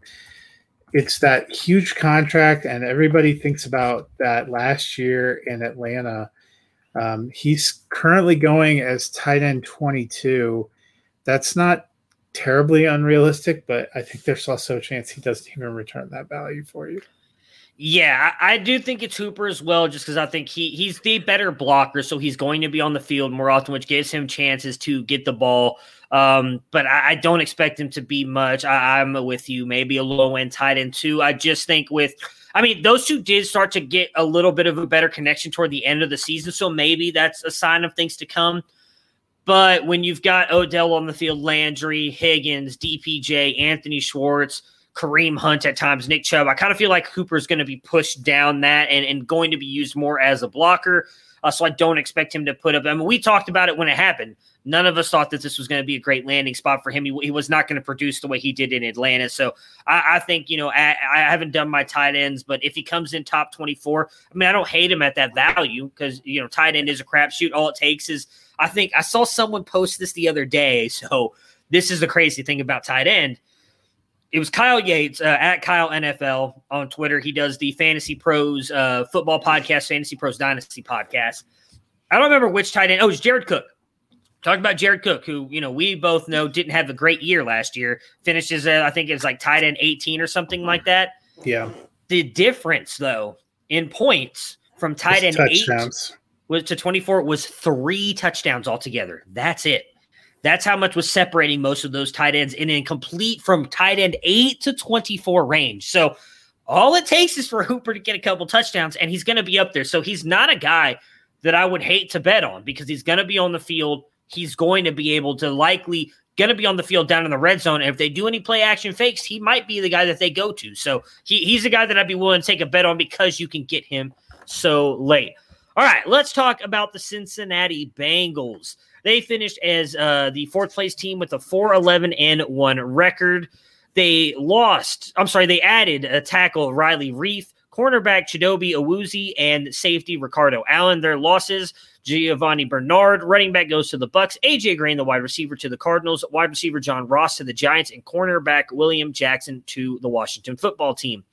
it's that huge contract, and everybody thinks about that last year in Atlanta. Um, he's currently going as tight end 22. That's not terribly unrealistic, but I think there's also a chance he doesn't even return that value for you. Yeah, I, do think it's Hooper as well, just because I think he he's the better blocker, so he's going to be on the field more often, which gives him chances to get the ball. Um, but I, I, don't expect him to be much. I, I'm with you, maybe a low end tight end too. I just think with I mean, those two did start to get a little bit of a better connection toward the end of the season, so maybe that's a sign of things to come. But when you've got Odell on the field, Landry, Higgins, DPJ, Anthony Schwartz, Kareem Hunt at times, Nick Chubb, I kind of feel like Hooper's going to be pushed down that and, and going to be used more as a blocker. Uh, so I don't expect him to put up. I mean, we talked about it when it happened. None of us thought that this was going to be a great landing spot for him. He, he was not going to produce the way he did in Atlanta. So I, I think, you know, I, I, haven't done my tight ends, but if he comes in top 24, I mean, I don't hate him at that value because, you know, tight end is a crapshoot. All it takes is I think I saw someone post this the other day. So this is the crazy thing about tight end. It was Kyle Yates uh, at Kyle NFL on Twitter. He does the Fantasy Pros uh, football podcast, Fantasy Pros Dynasty podcast. I don't remember which tight end. Oh, it was Jared Cook. Talking about Jared Cook, who you know we both know didn't have a great year last year. Finishes, uh, I think it's like tight end 18 or something like that. Yeah. The difference though in points from tight end eight was to 24 was three touchdowns altogether. That's it. That's how much was separating most of those tight ends in a complete from tight end 8 to 24 range. So all it takes is for Hooper to get a couple touchdowns and he's going to be up there. So he's not a guy that I would hate to bet on because he's going to be on the field. He's going to be able to likely going to be on the field down in the red zone. And if they do any play action fakes, he might be the guy that they go to. So he, he's a guy that I'd be willing to take a bet on because you can get him so late. All right, let's talk about the Cincinnati Bengals. They finished as uh, the fourth place team with a 4 11 and 1 record. They lost, I'm sorry, they added a tackle, Riley Reiff, cornerback Chidobe Awuzie, and safety Ricardo Allen. Their losses Giovani Bernard, running back goes to the Bucs. AJ Green, the wide receiver, to the Cardinals. Wide receiver John Ross to the Giants, and cornerback William Jackson to the Washington Football Team.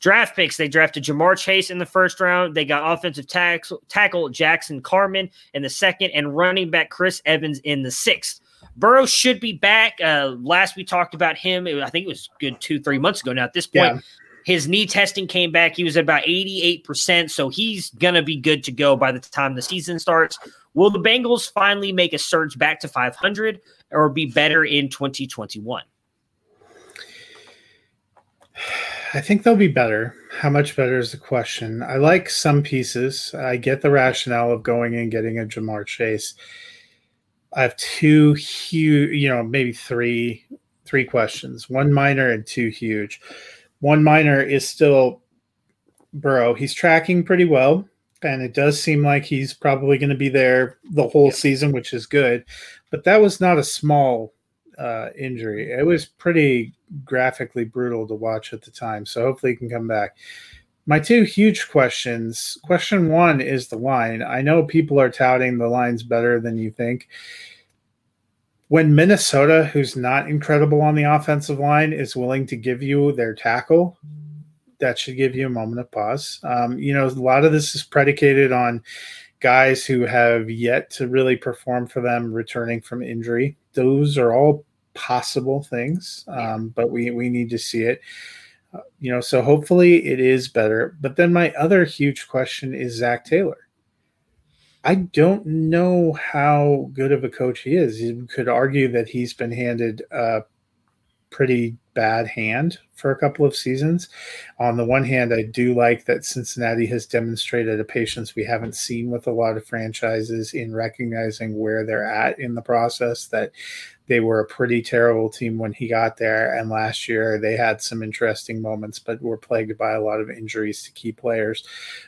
Draft picks: They drafted Ja'Marr Chase in the first round. They got offensive tackle, tackle Jackson Carman in the second, and running back Chris Evans in the sixth. Burrow should be back. Uh, last we talked about him, I think it was good two, three months ago now. At this point, yeah. his knee testing came back. He was at about 88%. So he's going to be good to go by the time the season starts. Will the Bengals finally make a surge back to 500 or be better in 2021? I think they'll be better. How much better is the question. I like some pieces. I get the rationale of going and getting a Ja'Marr Chase. I have two huge, you know, maybe three, three questions. One minor and two huge. One minor is still Burrow. He's tracking pretty well, and it does seem like he's probably going to be there the whole season, which is good. But that was not a small uh, injury. It was pretty graphically brutal to watch at the time. So hopefully he can come back. My two huge questions. Question one is the line. I know people are touting the line's better than you think. When Minnesota, who's not incredible on the offensive line, is willing to give you their tackle, that should give you a moment of pause. Um, you know, a lot of this is predicated on guys who have yet to really perform for them returning from injury. Those are all possible things, um, but we we need to see it. Uh, you know, so hopefully it is better. But then my other huge question is Zac Taylor. I don't know how good of a coach he is. You could argue that he's been handed a pretty bad hand for a couple of seasons. On the one hand, I do like that Cincinnati has demonstrated a patience we haven't seen with a lot of franchises in recognizing where they're at in the process, that they were a pretty terrible team when he got there. And last year they had some interesting moments, but were plagued by a lot of injuries to key players.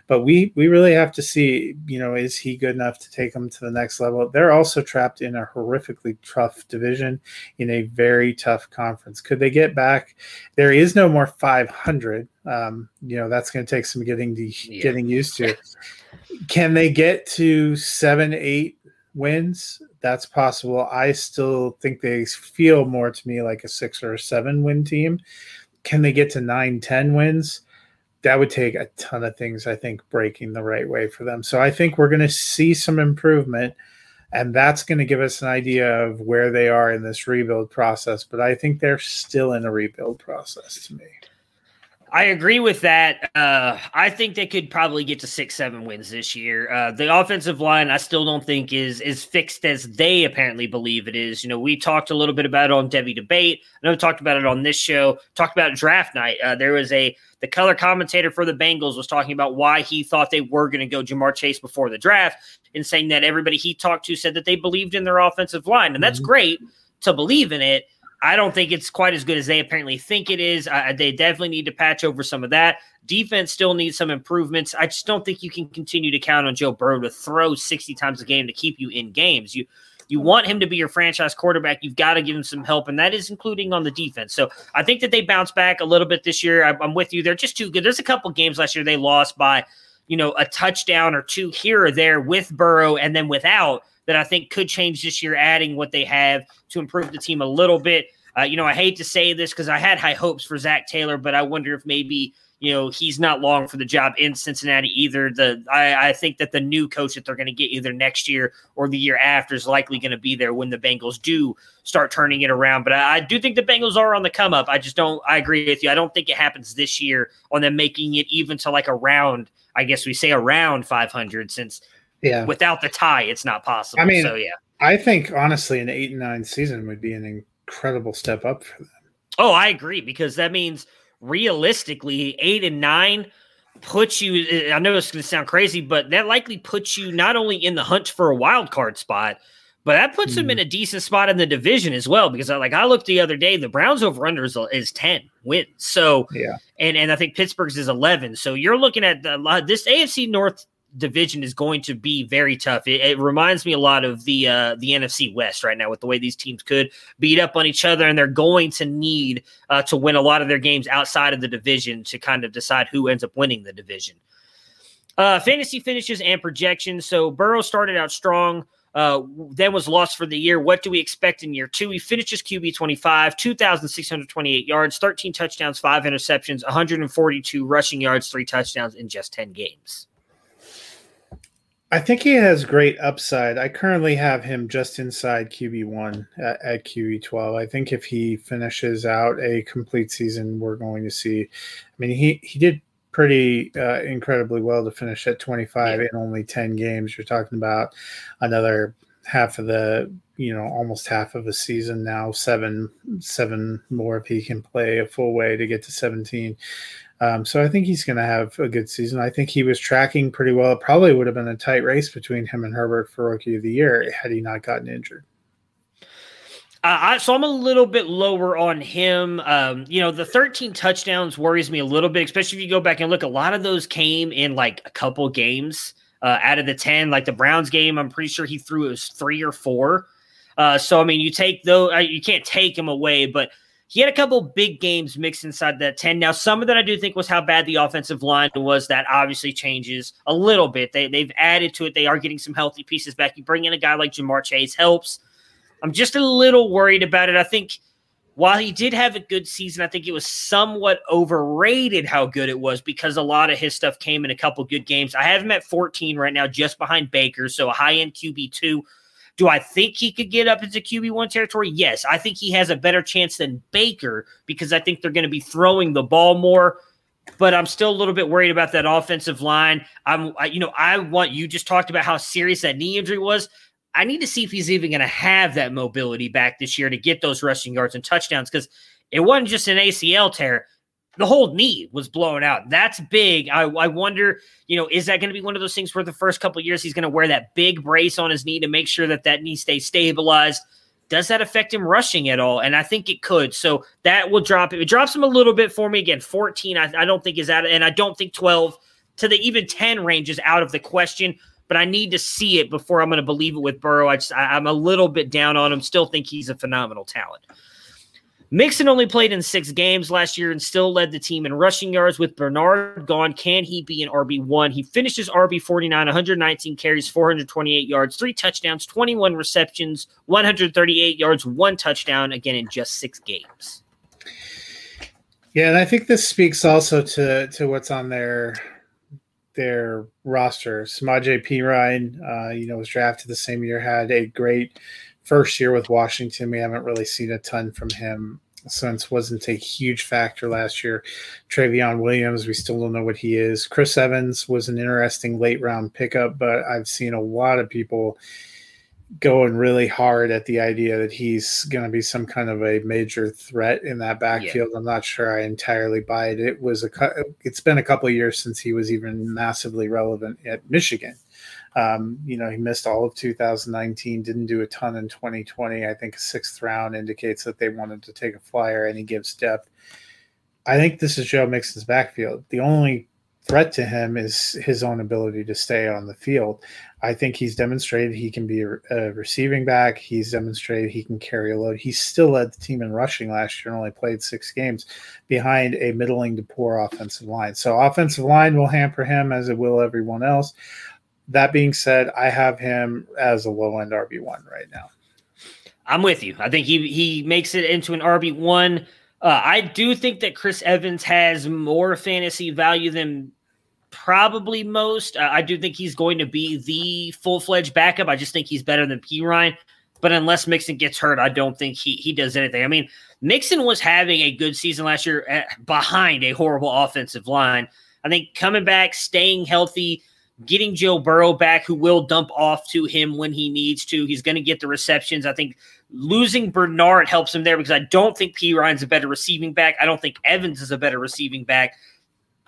But we we really have to see, you know, is he good enough to take them to the next level? They're also trapped in a horrifically tough division in a very tough conference. Could they get back? There is no more 500. Um, you know, that's going to take some getting to, yeah. getting used to. Can they get to seven, eight wins? That's possible. I still think they feel more to me like a six or a seven win team. Can they get to nine, 10 wins? That would take a ton of things, I think, breaking the right way for them. So I think we're going to see some improvement, and that's going to give us an idea of where they are in this rebuild process. But I think they're still in a rebuild process to me. I agree with that. Uh, I think they could probably get to six, seven wins this year. Uh, the offensive line, I still don't think is is fixed as they apparently believe it is. You know, we talked a little bit about it on Devy Debate. I know we talked about it on this show. Talked about draft night. Uh, there was a the color commentator for the Bengals was talking about why he thought they were going to go Ja'Marr Chase before the draft, and saying that everybody he talked to said that they believed in their offensive line, and that's mm-hmm. great to believe in it. I don't think it's quite as good as they apparently think it is. They definitely need to patch over some of that. Defense still needs some improvements. I just don't think you can continue to count on Joe Burrow to throw 60 times a game to keep you in games. You you want him to be your franchise quarterback. You've got to give him some help, and that is including on the defense. So I think that they bounce back a little bit this year. I, I'm with you. They're just too good. There's a couple games last year they lost by, you know, a touchdown or two here or there with Burrow and then without that I think could change this year, adding what they have to improve the team a little bit. Uh, you know, I hate to say this because I had high hopes for Zac Taylor, but I wonder if maybe you know he's not long for the job in Cincinnati either. The I, I think that the new coach that they're going to get either next year or the year after is likely going to be there when the Bengals do start turning it around. But I, I do think the Bengals are on the come up. I just don't. I agree with you. I don't think it happens this year on them making it even to like around. I guess we say around 500 since yeah. Without the tie, it's not possible. I mean, so yeah. I think honestly, an eight and nine season would be an incredible step up for them. Oh, I agree because that means realistically, eight and nine puts you. I know it's going to sound crazy, but that likely puts you not only in the hunt for a wild card spot, but that puts mm. them hmm. in a decent spot in the division as well. Because I, like I looked the other day, the Browns over under is, uh, is ten wins. So yeah, and and I think Pittsburgh's is eleven. So you're looking at the, uh, this AFC North division is going to be very tough. It, it reminds me a lot of the uh, the NFC West right now with the way these teams could beat up on each other, and they're going to need uh, to win a lot of their games outside of the division to kind of decide who ends up winning the division. Uh, fantasy finishes and projections. So Burrow started out strong. Uh, then was lost for the year. What do we expect in year two? He finishes QB 25, 2,628 yards, 13 touchdowns, five interceptions, 142 rushing yards, three touchdowns in just 10 games. I think he has great upside. I currently have him just inside QB1 at, at QB12. I think if he finishes out a complete season, we're going to see. I mean, he, he did pretty uh, incredibly well to finish at 25 yeah. in only 10 games. You're talking about another half of the, you know, almost half of a season now, seven, seven more if he can play a full way to get to 17. Um, so I think he's going to have a good season. I think he was tracking pretty well. It probably would have been a tight race between him and Herbert for Rookie of the Year had he not gotten injured. Uh, I, so I'm a little bit lower on him. Um, you know, the 13 touchdowns worries me a little bit, especially if you go back and look. A lot of those came in like a couple games uh, out of the 10. Like the Browns game, I'm pretty sure he threw it was three or four. Uh, so I mean, you take though you can't take him away, but he had a couple big games mixed inside that 10. Now, some of that I do think was how bad the offensive line was. That obviously changes a little bit. They, they've added to it. They are getting some healthy pieces back. You bring in a guy like Ja'Marr Chase helps. I'm just a little worried about it. I think while he did have a good season, I think it was somewhat overrated how good it was because a lot of his stuff came in a couple good games. I have him at 14 right now, just behind Baker, so a high end QB2. Do I think he could get up into QB1 territory? Yes. I think he has a better chance than Baker because I think they're going to be throwing the ball more. But I'm still a little bit worried about that offensive line. I'm, I, you know, I want you just talked about how serious that knee injury was. I need to see if he's even going to have that mobility back this year to get those rushing yards and touchdowns because it wasn't just an ACL tear. The whole knee was blown out. That's big. I, I wonder, you know, is that going to be one of those things where the first couple years he's going to wear that big brace on his knee to make sure that that knee stays stabilized? Does that affect him rushing at all? And I think it could. So that will drop it. It drops him a little bit for me. Again, 14, I, I don't think is out, and I don't think 12 to the even 10 range is out of the question but I need to see it before I'm going to believe it with Burrow. I just, I, am a little bit down on him. Still think he's a phenomenal talent. Mixon only played in six games last year and still led the team in rushing yards. With Bernard gone, can he be an RB1? He finishes RB 49, 119 carries, 428 yards, three touchdowns, 21 receptions, 138 yards, one touchdown, again in just six games. Yeah, and I think this speaks also to to what's on their their roster. Samaje Perine, uh, you know, was drafted the same year, had a great first year with Washington. We haven't really seen a ton from him since wasn't a huge factor last year. Trayveon Williams, we still don't know what he is. Chris Evans was an interesting late round pickup, but I've seen a lot of people going really hard at the idea that he's going to be some kind of a major threat in that backfield. Yeah. I'm not sure I entirely buy it. It was a it's been a couple of years since he was even massively relevant at Michigan. Um, you know, he missed all of 2019, didn't do a ton in 2020. I think a sixth round indicates that they wanted to take a flyer and he gives depth. I think this is Joe Mixon's backfield. The only threat to him is his own ability to stay on the field. I think he's demonstrated he can be a, a, receiving back. He's demonstrated he can carry a load. He still led the team in rushing last year and only played six games behind a middling to poor offensive line. So offensive line will hamper him as it will everyone else. That being said, I have him as a low end RB one right now. I'm with you. I think he he makes it into an RB one. Uh, I do think that Chris Evans has more fantasy value than probably most. Uh, I do think he's going to be the full fledged backup. I just think he's better than Perine. But unless Mixon gets hurt, I don't think he he does anything. I mean, Mixon was having a good season last year at, behind a horrible offensive line. I think coming back, staying healthy, getting Joe Burrow back, who will dump off to him when he needs to. He's going to get the receptions. I think losing Bernard helps him there because I don't think Perine's a better receiving back. I don't think Evans is a better receiving back.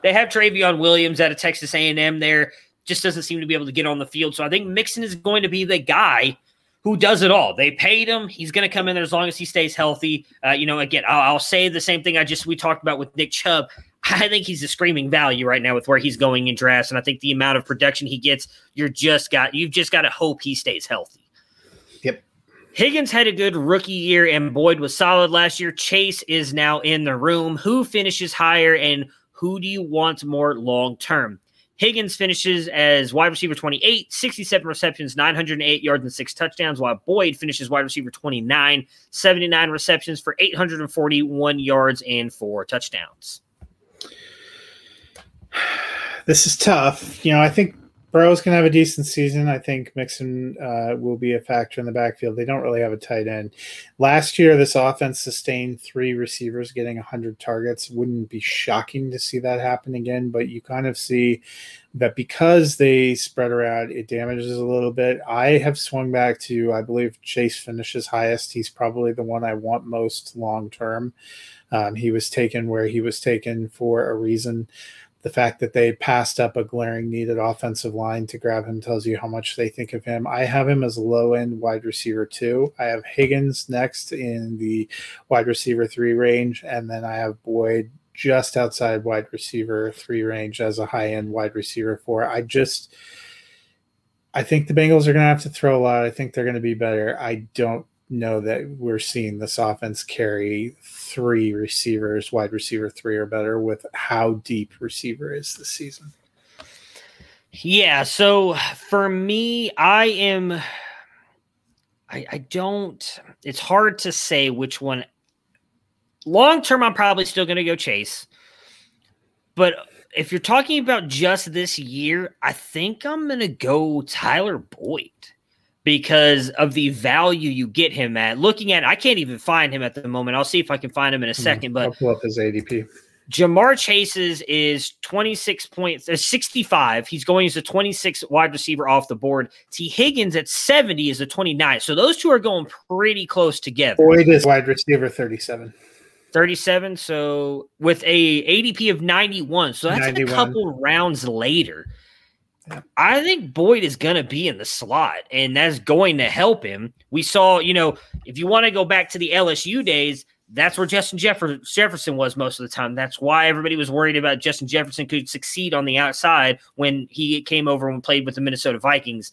They have Trayveon Williams out of Texas A&M there. Just doesn't seem to be able to get on the field. So I think Mixon is going to be the guy who does it all. They paid him. He's going to come in there as long as he stays healthy. Uh, you know, again, I'll, I'll, say the same thing I just we talked about with Nick Chubb. I think he's a screaming value right now with where he's going in drafts, and I think the amount of production he gets, you're just got you've just got to hope he stays healthy. Yep. Higgins had a good rookie year, and Boyd was solid last year. Chase is now in the room. Who finishes higher, and who do you want more long term? Higgins finishes as wide receiver 28, 67 receptions, 908 yards, and six touchdowns, while Boyd finishes wide receiver 29, 79 receptions for 841 yards and four touchdowns. This is tough. You know, I think Burrow's going to have a decent season. I think Mixon uh, will be a factor in the backfield. They don't really have a tight end. Last year, this offense sustained three receivers getting 100 targets. Wouldn't be shocking to see that happen again, but you kind of see that because they spread around, it damages a little bit. I have swung back to, I believe Chase finishes highest. He's probably the one I want most long term. Um, he was taken where he was taken for a reason the fact that they passed up a glaring needed offensive line to grab him tells you how much they think of him. I have him as low end wide receiver two. I have Higgins next in the wide receiver three range, and then I have Boyd just outside wide receiver three range as a high end wide receiver four. I just I think the Bengals are going to have to throw a lot. I think they're going to be better. I don't know that we're seeing this offense carry three receivers, wide receiver three or better, with how deep receiver is this season. Yeah. So for me, I am. I, I don't. It's hard to say which one. Long term, I'm probably still going to go Chase. But if you're talking about just this year, I think I'm going to go Tyler Boyd because of the value you get him at. Looking at, I can't even find him at the moment. I'll see if I can find him in a 2nd mm-hmm. But I'll pull up his ADP. Ja'Marr Chase's is 26 points, uh, 65. He's going as a 26 wide receiver off the board. Tee Higgins at 70 is a 29. So those two are going pretty close together. Boyd is wide receiver 37. 37. So with a ADP of 91. So that's 91. a couple rounds later. I think Boyd is going to be in the slot, and that's going to help him. We saw, you know, if you want to go back to the LSU days, that's where Justin Jefferson was most of the time. That's why everybody was worried about Justin Jefferson could succeed on the outside when he came over and played with the Minnesota Vikings.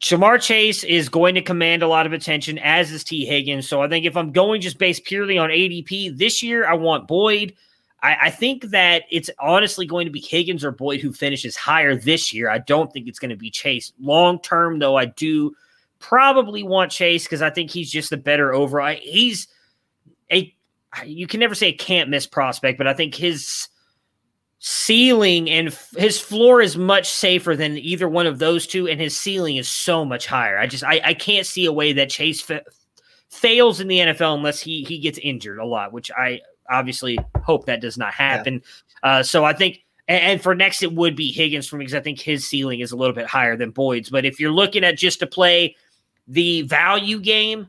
Shamar Chase is going to command a lot of attention, as is Tee Higgins. So I think if I'm going just based purely on ADP this year, I want Boyd. I, I, think that it's honestly going to be Higgins or Boyd who finishes higher this year. I don't think it's going to be Chase. Long term, though, I do probably want Chase because I think he's just the better overall. He's a you can never say a can't miss prospect, but I think his ceiling and f- his floor is much safer than either one of those two, and his ceiling is so much higher. I just I, I can't see a way that Chase fa- fails in the NFL unless he he gets injured a lot, which I obviously hope that does not happen. Yeah. Uh, so I think, and, and, for next, it would be Higgins for me because I think his ceiling is a little bit higher than Boyd's. But if you're looking at just to play the value game,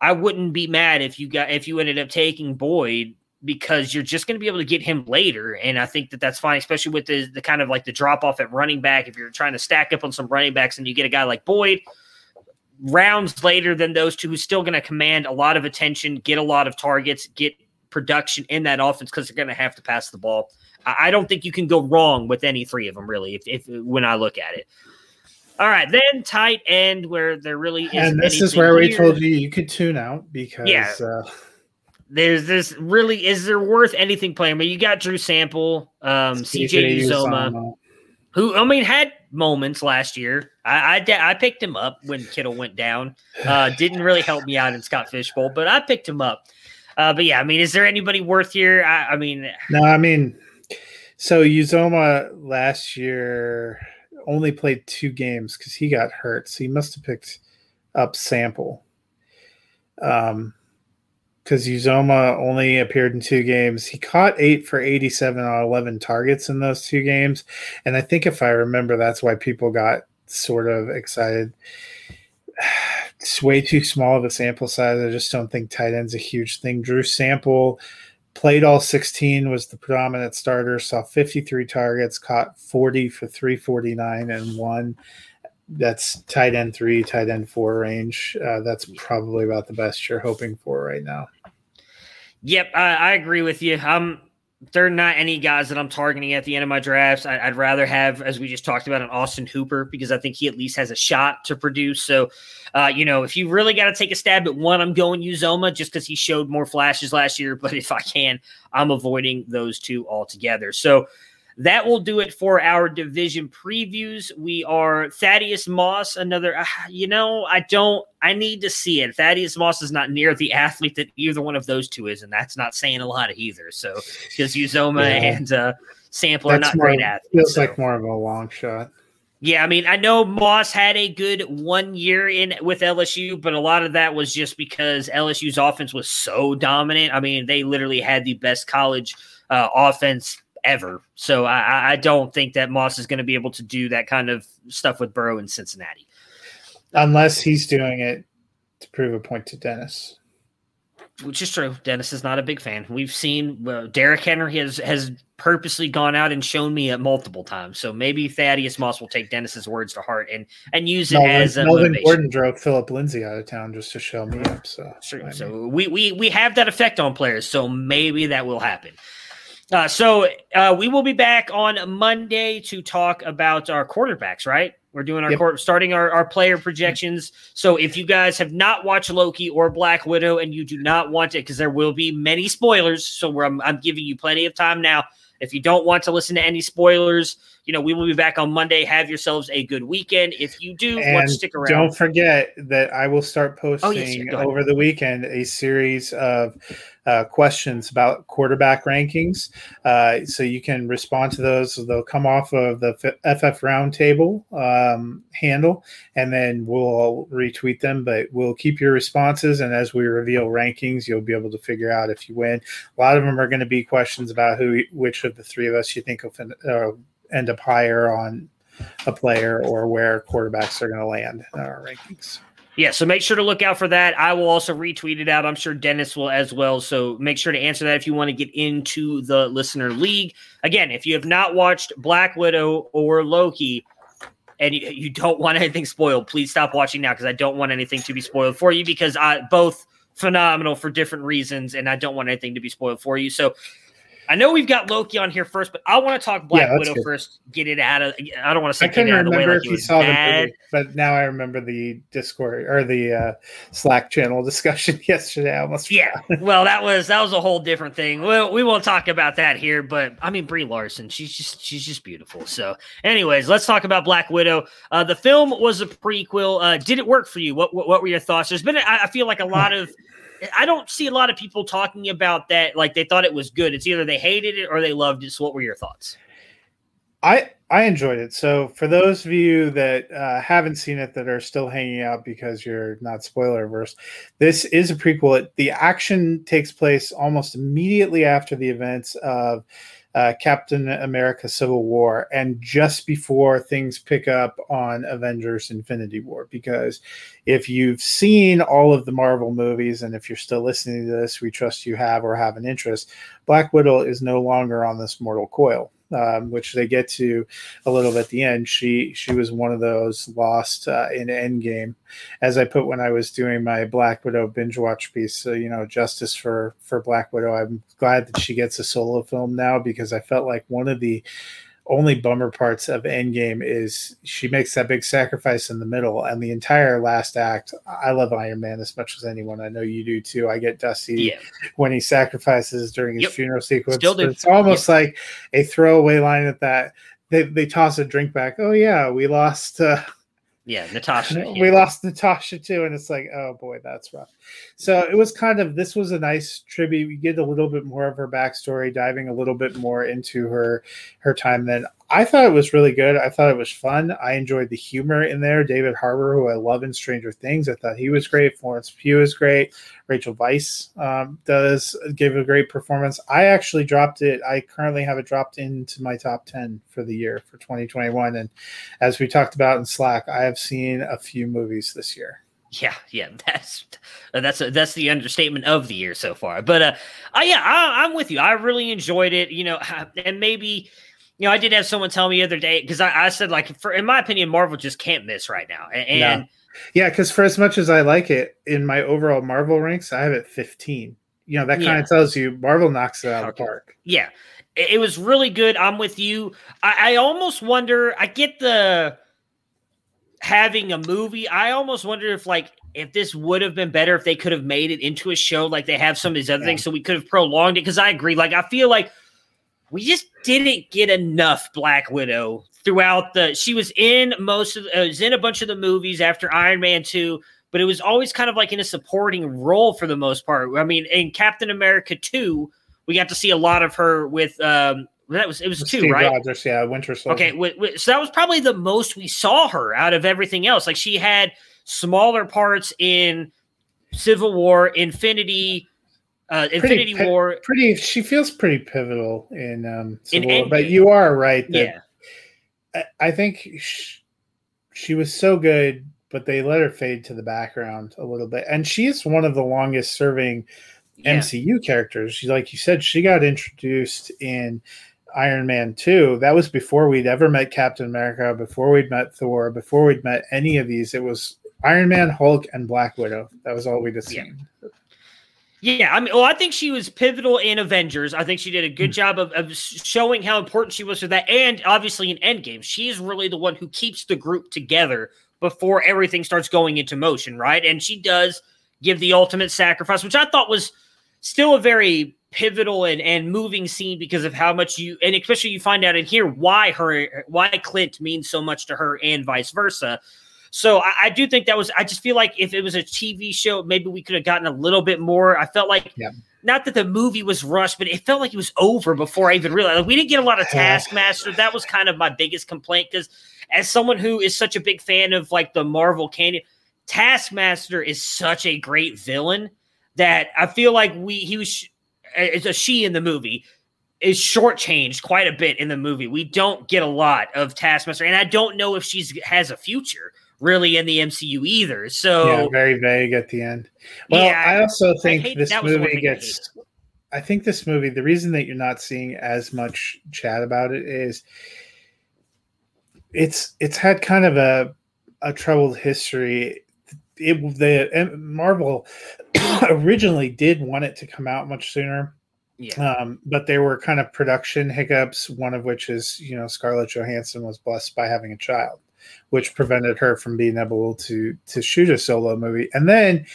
I wouldn't be mad if you got if you ended up taking Boyd because you're just going to be able to get him later, and I think that that's fine, especially with the the kind of like the drop off at running back. If you're trying to stack up on some running backs and you get a guy like Boyd, rounds later than those two, who's still going to command a lot of attention, get a lot of targets, get production in that offense because they're going to have to pass the ball. I don't think you can go wrong with any three of them, really, if, if when I look at it. All right, then tight end where there really is. And this is where we told you you could tune out because yeah. Uh, there's this really is there worth anything playing? But you got Drew Sample, um, CJ Uzomah, who I mean had moments last year. I, I, I picked him up when Kittle went down. Uh, didn't really help me out in Scott Fish Bowl, but I picked him up. Uh, but yeah, I mean, is there anybody worth here? I, I mean, no, I mean, so Uzomah last year only played two games because he got hurt, so he must have picked up sample. Um, because Uzomah only appeared in two games. He caught eight for 87 on 11 targets in those two games. And I think if I remember, that's why people got sort of excited it's way too small of a sample size. I just don't think tight end's a huge thing. Drew Sample played all 16, was the predominant starter, saw 53 targets, caught 40 for 349 and one. That's tight end three, tight end four range. Uh, that's probably about the best you're hoping for right now. Yep, I, I agree with you. Um, they're not any guys that I'm targeting at the end of my drafts. I, would rather have, as we just talked about, an Austin Hooper because I think he at least has a shot to produce. So, uh, you know, if you really got to take a stab at one, I'm going Uzomah just because he showed more flashes last year. But if I can, I'm avoiding those two altogether. So, that will do it for our division previews. We are Thaddeus Moss, another, uh, you know, I don't, I need to see it. Thaddeus Moss is not near the athlete that either one of those two is, and that's not saying a lot either. So, because Uzomah yeah. and uh, Sample that's are not more, great athletes. Feels so. like more of a long shot. Yeah, I mean, I know Moss had a good one year in with LSU, but a lot of that was just because LSU's offense was so dominant. I mean, they literally had the best college uh, offense ever. So I, I don't think that Moss is going to be able to do that kind of stuff with Burrow in Cincinnati. Unless he's doing it to prove a point to Dennis. Which is true. Dennis is not a big fan. We've seen uh, Derrick Henry has has purposely gone out and shown me it multiple times. So maybe Thaddeus Moss will take Dennis's words to heart and and use it Melvin, as a Melvin motivation. Gordon drove Phillip Lindsay out of town just to show me up. So true. So we we we have that effect on players. So maybe that will happen. Uh, so uh, we will be back on Monday to talk about our quarterbacks, right? We're doing our yep. court, starting our, our player projections. So if you guys have not watched Loki or Black Widow and you do not want it, because there will be many spoilers, so I'm, I'm giving you plenty of time now. If you don't want to listen to any spoilers, you know, we will be back on Monday. Have yourselves a good weekend. If you do want to stick around. Don't forget that I will start posting oh, yes, over the weekend a series of uh, questions about quarterback rankings. Uh, so you can respond to those. They'll come off of the FF Roundtable um, handle, and then we'll retweet them. But we'll keep your responses, and as we reveal rankings, you'll be able to figure out if you win. A lot of them are going to be questions about who, which of the three of us you think will fin- uh, end up higher on a player or where quarterbacks are going to land in our rankings. Yeah, so make sure to look out for that. I will also retweet it out. I'm sure Dennis will as well. So make sure to answer that if you want to get into the listener league. Again, if you have not watched Black Widow or Loki and you, you don't want anything spoiled, please stop watching now because I don't want anything to be spoiled for you because I both phenomenal for different reasons and I don't want anything to be spoiled for you. So I know we've got Loki on here first, but I want to talk Black yeah, Widow good. first. Get it out of. I don't want to say I couldn't remember if you saw bad. the movie, but now I remember the Discord or the uh, Slack channel discussion yesterday. I almost yeah. well, that was that was a whole different thing. Well, we won't talk about that here, but I mean Brie Larson, she's just she's just beautiful. So, anyways, let's talk about Black Widow. Uh, the film was a prequel. Uh, did it work for you? What, what what were your thoughts? There's been I, I feel like a lot of I don't see a lot of people talking about that like they thought it was good. It's either they hated it or they loved it. So, what were your thoughts? I I enjoyed it. So, for those of you that uh, haven't seen it that are still hanging out because you're not spoiler averse, this is a prequel. The action takes place almost immediately after the events of uh, Captain America Civil War and just before things pick up on Avengers Infinity War. Because if you've seen all of the Marvel movies and if you're still listening to this, we trust you have or have an interest, Black Widow is no longer on this mortal coil um, which they get to a little bit at the end. She she was one of those lost uh, in Endgame, as I put when I was doing my Black Widow binge watch piece. So you know, justice for for Black Widow. I'm glad that she gets a solo film now because I felt like one of the only bummer parts of Endgame is she makes that big sacrifice in the middle, and the entire last act. I love Iron Man as much as anyone. I know you do too. I get dusty yeah. when he sacrifices during his yep. funeral sequence. It's almost yep. like a throwaway line at that. They they toss a drink back. Oh yeah, we lost. Uh, yeah, Natasha. Yeah. We lost Natasha too, and it's like, oh boy, that's rough. So it was kind of this was a nice tribute. We get a little bit more of her backstory, diving a little bit more into her her time. Then I thought it was really good. I thought it was fun. I enjoyed the humor in there. David Harbour, who I love in Stranger Things, I thought he was great. Florence Pugh is great. Rachel Weisz um, does give a great performance. I actually dropped it. I currently have it dropped into my top 10 for the year for 2021. And as we talked about in Slack, I have seen a few movies this year. Yeah, yeah, that's that's that's the understatement of the year so far. But uh, uh yeah, I, I'm with you. I really enjoyed it. You know, and maybe you know, I did have someone tell me the other day because I, I, said like, for in my opinion, Marvel just can't miss right now. And, and yeah, because for as much as I like it in my overall Marvel ranks, I have it 15. you know that kind Yeah. of tells you Marvel knocks it out of the park. Yeah, it, it was really good. I'm with you. I, I almost wonder. I get the having a movie. I almost wonder if like if this would have been better if they could have made it into a show like they have some of these other Yeah. things, so we could have prolonged it. Because I agree. Like I feel like we just didn't get enough Black Widow throughout the. She was in most of. Uh, was in a bunch of the movies after Iron Man two. But it was always kind of like in a supporting role for the most part. I mean, in Captain America 2, we got to see a lot of her with um that was it was two right Rogers, yeah, Winter Soldier. okay wi- wi- so that was probably the most we saw her out of everything else like she had smaller parts in civil war infinity uh infinity pi- war pretty. She feels pretty pivotal in um, In War, but you are right that yeah I, I think sh- she was so good, but they let her fade to the background a little bit. And she is one of the longest serving yeah MCU characters. She, like you said, she got introduced in Iron Man 2. That was before we'd ever met Captain America, before we'd met Thor, before we'd met any of these. It was Iron Man, Hulk, and Black Widow. That was all we'd have Yeah. Yeah, I mean, well, I think she was pivotal in Avengers. I think she did a Hmm. good job of, of showing how important she was for that, and obviously in Endgame, she's really the one who keeps the group together before everything starts going into motion, right? And she does give the ultimate sacrifice, which I thought was still a very pivotal and, and moving scene because of how much you and especially you find out in here why her why Clint means so much to her and vice versa. So I, I do think that was. I just feel like if it was a TV show, maybe we could have gotten a little bit more. I felt like Yeah. not that the movie was rushed, but it felt like it was over before I even realized. Like, we didn't get a lot of Taskmaster. That was kind of my biggest complaint because, as someone who is such a big fan of like the Marvel canon, Taskmaster is such a great villain that I feel like we he was sh- eh, it's a she in the movie is shortchanged quite a bit in the movie. We don't get a lot of Taskmaster, and I don't know if she's has a future really in the MCU either. So yeah, very vague at the end. Well, Yeah, I also think hate- this that was the one movie I gets. I think this movie, the reason that you're not seeing as much chat about it is it's it's had kind of a a troubled history. It the Marvel originally did want it to come out much sooner, yeah, um, but there were kind of production hiccups. One of which is you know Scarlett Johansson was blessed by having a child, which prevented her from being able to to shoot a solo movie. And then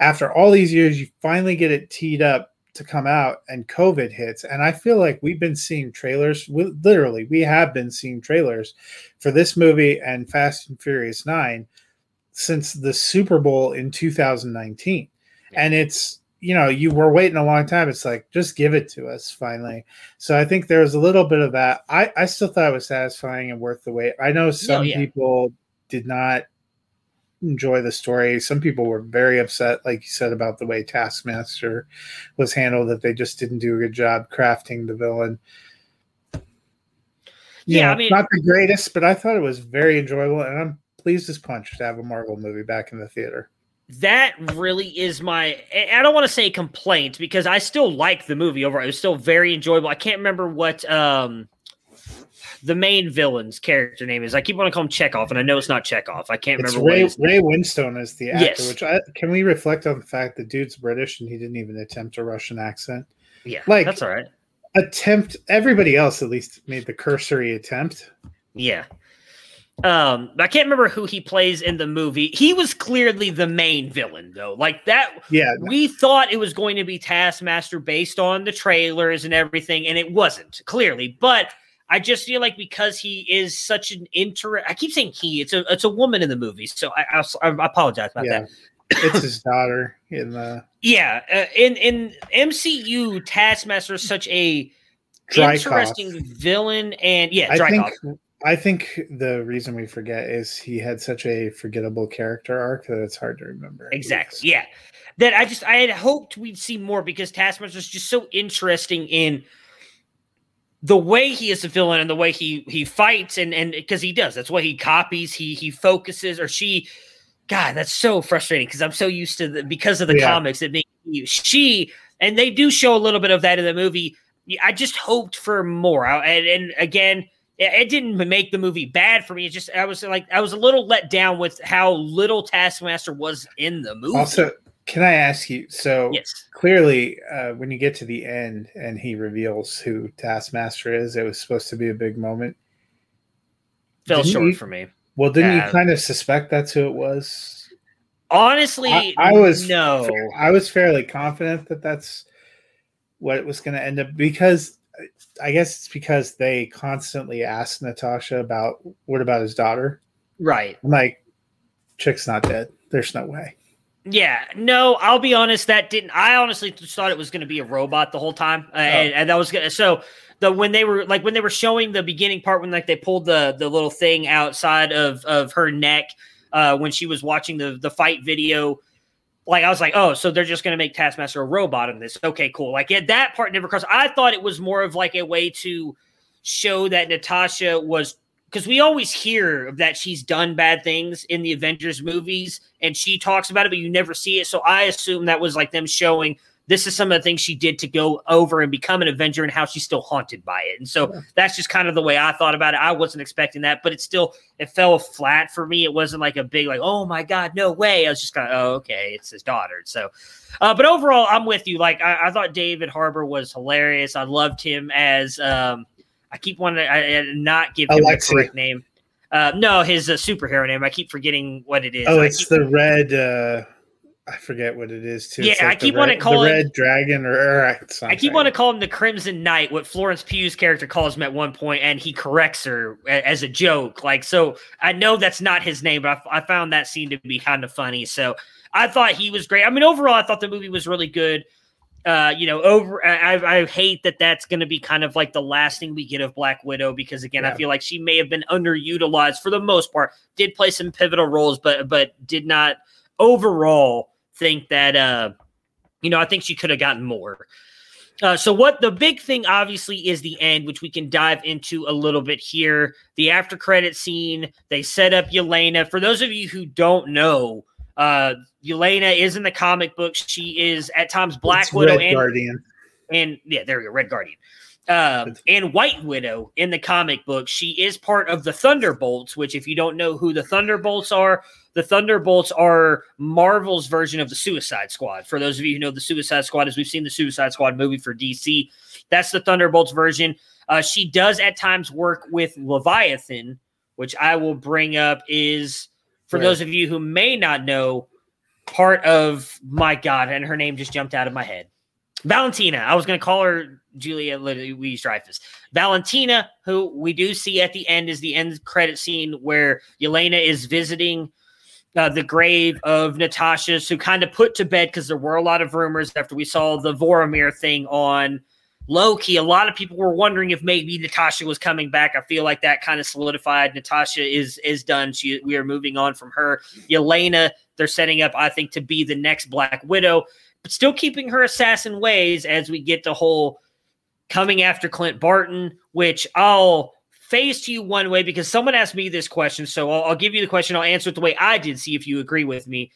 after all these years, you finally get it teed up to come out, and COVID hits. And I feel like we've been seeing trailers. we- Literally, we have been seeing trailers for this movie and Fast and Furious Nine since the Super Bowl in 2019. And it's you know you were waiting a long time. It's like just give it to us finally. So i think there was a little bit of that. I i still thought it was satisfying and worth the wait. I know oh, some yeah. people did not enjoy the story. Some people were very upset like you said about the way taskmaster was handled that they just didn't do a good job crafting the villain. You Yeah, know, I mean- not the greatest but i thought it was very enjoyable and i'm pleased as punch to have a marvel movie back in the theater that really is my. I don't want to say complaint because I still like the movie overall. It was still very enjoyable. I can't remember what um the main villain's character name is. I keep wanting to call him Chekhov, and I know it's not Chekhov. I can't It's remember Ray, what. Ray Winstone is the actor, Yes. which I can we reflect on the fact that dude's British and he didn't even attempt a Russian accent. yeah, like- that's all right. Attempt everybody else at least made the cursory attempt. Yeah. Um, I can't remember who he plays in the movie. He was clearly the main villain, though. Like that, Yeah, we thought it was going to be Taskmaster based on the trailers and everything, and it wasn't clearly. But I just feel like because he is such an inter, I keep saying he. It's a it's a woman in the movie, so I I, I apologize about yeah. that. it's his daughter in the Yeah, uh, in in MCU, Taskmaster is such a interesting villain, and yeah, I think I think the reason we forget is he had such a forgettable character arc that it's hard to remember. Exactly. Yeah. That I just I had hoped we'd see more because Taskmaster is just so interesting in the way he is a villain and the way he he fights and and because he does that's what he copies he he focuses or she god that's so frustrating because i'm so used to the because of the Yeah. comics it being you she and they do show a little bit of that in the movie i just hoped for more I- and, and again it it didn't make the movie bad for me. It just I was like I was a little let down with how little Taskmaster was in the movie. Also, Can I ask you? So Yes. clearly, uh, when you get to the end and he reveals who Taskmaster is, it was supposed to be a big moment. Fell Didn't short you- for me. Well, didn't Yeah. you kind of suspect that's who it was? Honestly, I, I was no. I was fairly confident that that's what it was going to end up because I guess it's because they constantly ask Natasha about what about his daughter. Right. I'm like, chick's not dead. There's no way. Yeah, no, I'll be honest. That didn't. I honestly just thought it was going to be a robot the whole time, uh, and, and that was gonna. So the when they were like when they were showing the beginning part when like they pulled the the little thing outside of of her neck uh, when she was watching the the fight video. Like I was like, oh, so they're just gonna make Taskmaster a robot in this? Okay, cool. Like yeah, that part never crossed. I thought it was more of like a way to show that Natasha was because we always hear that she's done bad things in the Avengers movies and she talks about it, but you never see it. So I assume that was like them showing this is some of the things she did to go over and become an Avenger and how she's still haunted by it. And so Yeah. that's just kind of the way I thought about it. I wasn't expecting that, but it still it fell flat for me. It wasn't like a big like, oh my god, no way. I was just kind of, oh okay, it's his daughter. So, uh, but overall, I'm with you. Like I, I thought David Harbour was hilarious. I loved him as um, I keep wanting to I, I not give him Alexei. the correct name. Uh, no, his uh, superhero name. I keep forgetting what it is. Oh, it's keep- the red. Uh I forget what it is too. Yeah, I the keep wanting to call the it- red dragon or, or I keep wanting to call him the Crimson Knight, what Florence Pugh's character calls him at one point, and he corrects her as a joke. Like, so I know that's not his name, but I, I found that scene to be kind of funny. So I thought he was great. I mean, overall, I thought the movie was really good. Uh, you know, over. I, I I hate that that's going to be kind of like the last thing we get of Black Widow because again, I feel like she may have been underutilized for the most part. Did play some pivotal roles, but but did not overall think that. uh you know, I think she could have gotten more. Uh, so what the big thing obviously is the end, which we can dive into a little bit here. The after credit scene, they set up Yelena. For those of you who don't know, uh, Yelena is in the comic books. She is at times Black It's Widow Red and Guardian. and yeah, there we go, Red Guardian. Um, and White Widow in the comic book, she is part of the Thunderbolts. Which, if you don't know who the Thunderbolts are, the Thunderbolts are Marvel's version of the Suicide Squad. For those of you who know the Suicide Squad, as we've seen the Suicide Squad movie for DC, that's the Thunderbolts version. Uh, she does at times work with Leviathan, which I will bring up is for Right. those of you who may not know, part of my God, and her name just jumped out of my head. Valentina. I was going to call her Julia Louise Dreyfus. Valentina, who we do see at the end, is the end credit scene where Yelena is visiting uh, the grave of Natasha's, who kind of put to bed because there were a lot of rumors after we saw the Vormir thing on Loki. A lot of people were wondering if maybe Natasha was coming back. I feel like that kind of solidified. Natasha is is done. She we are moving on from her. Yelena, they're setting up, I think, to be the next Black Widow but still keeping her assassin ways as we get the whole coming after Clint Barton, which I'll face to you one way because someone asked me this question. So I'll, I'll give you the question. I'll answer it the way I did, see if you agree with me.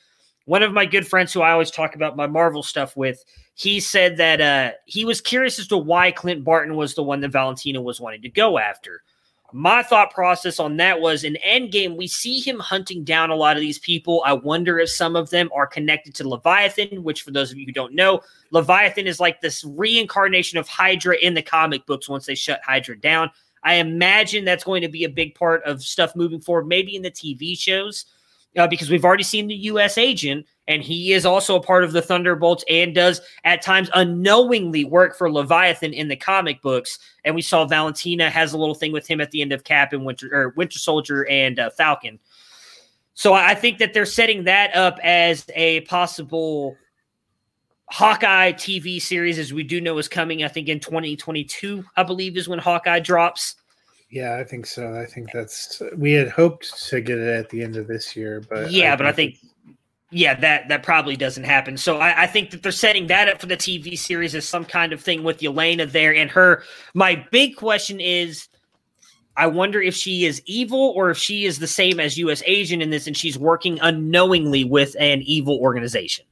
One of my good friends who I always talk about my Marvel stuff with, he said that uh, he was curious as to why Clint Barton was the one that Valentina was wanting to go after. My thought process on that was in Endgame, we see him hunting down a lot of these people. I wonder if some of them are connected to Leviathan, which, for those of you who don't know, Leviathan is like this reincarnation of Hydra in the comic books once they shut Hydra down. I imagine that's going to be a big part of stuff moving forward, maybe in the TV shows, uh, because we've already seen the U.S. agent, and he is also a part of the Thunderbolts and does at times unknowingly work for Leviathan in the comic books. And we saw Valentina has a little thing with him at the end of Cap and Winter or Winter Soldier and uh, Falcon. So I I think that they're setting that up as a possible Hawkeye TV series, as we do know is coming. I think in 2022, I believe, is when Hawkeye drops. Yeah, I think so. I think that's we had hoped to get it at the end of this year, but yeah, but I think yeah, that that probably doesn't happen. So I, I think that they're setting that up for the TV series as some kind of thing with Yelena there and her. My big question is, I wonder if she is evil or if she is the same as U.S. agent in this, and she's working unknowingly with an evil organization.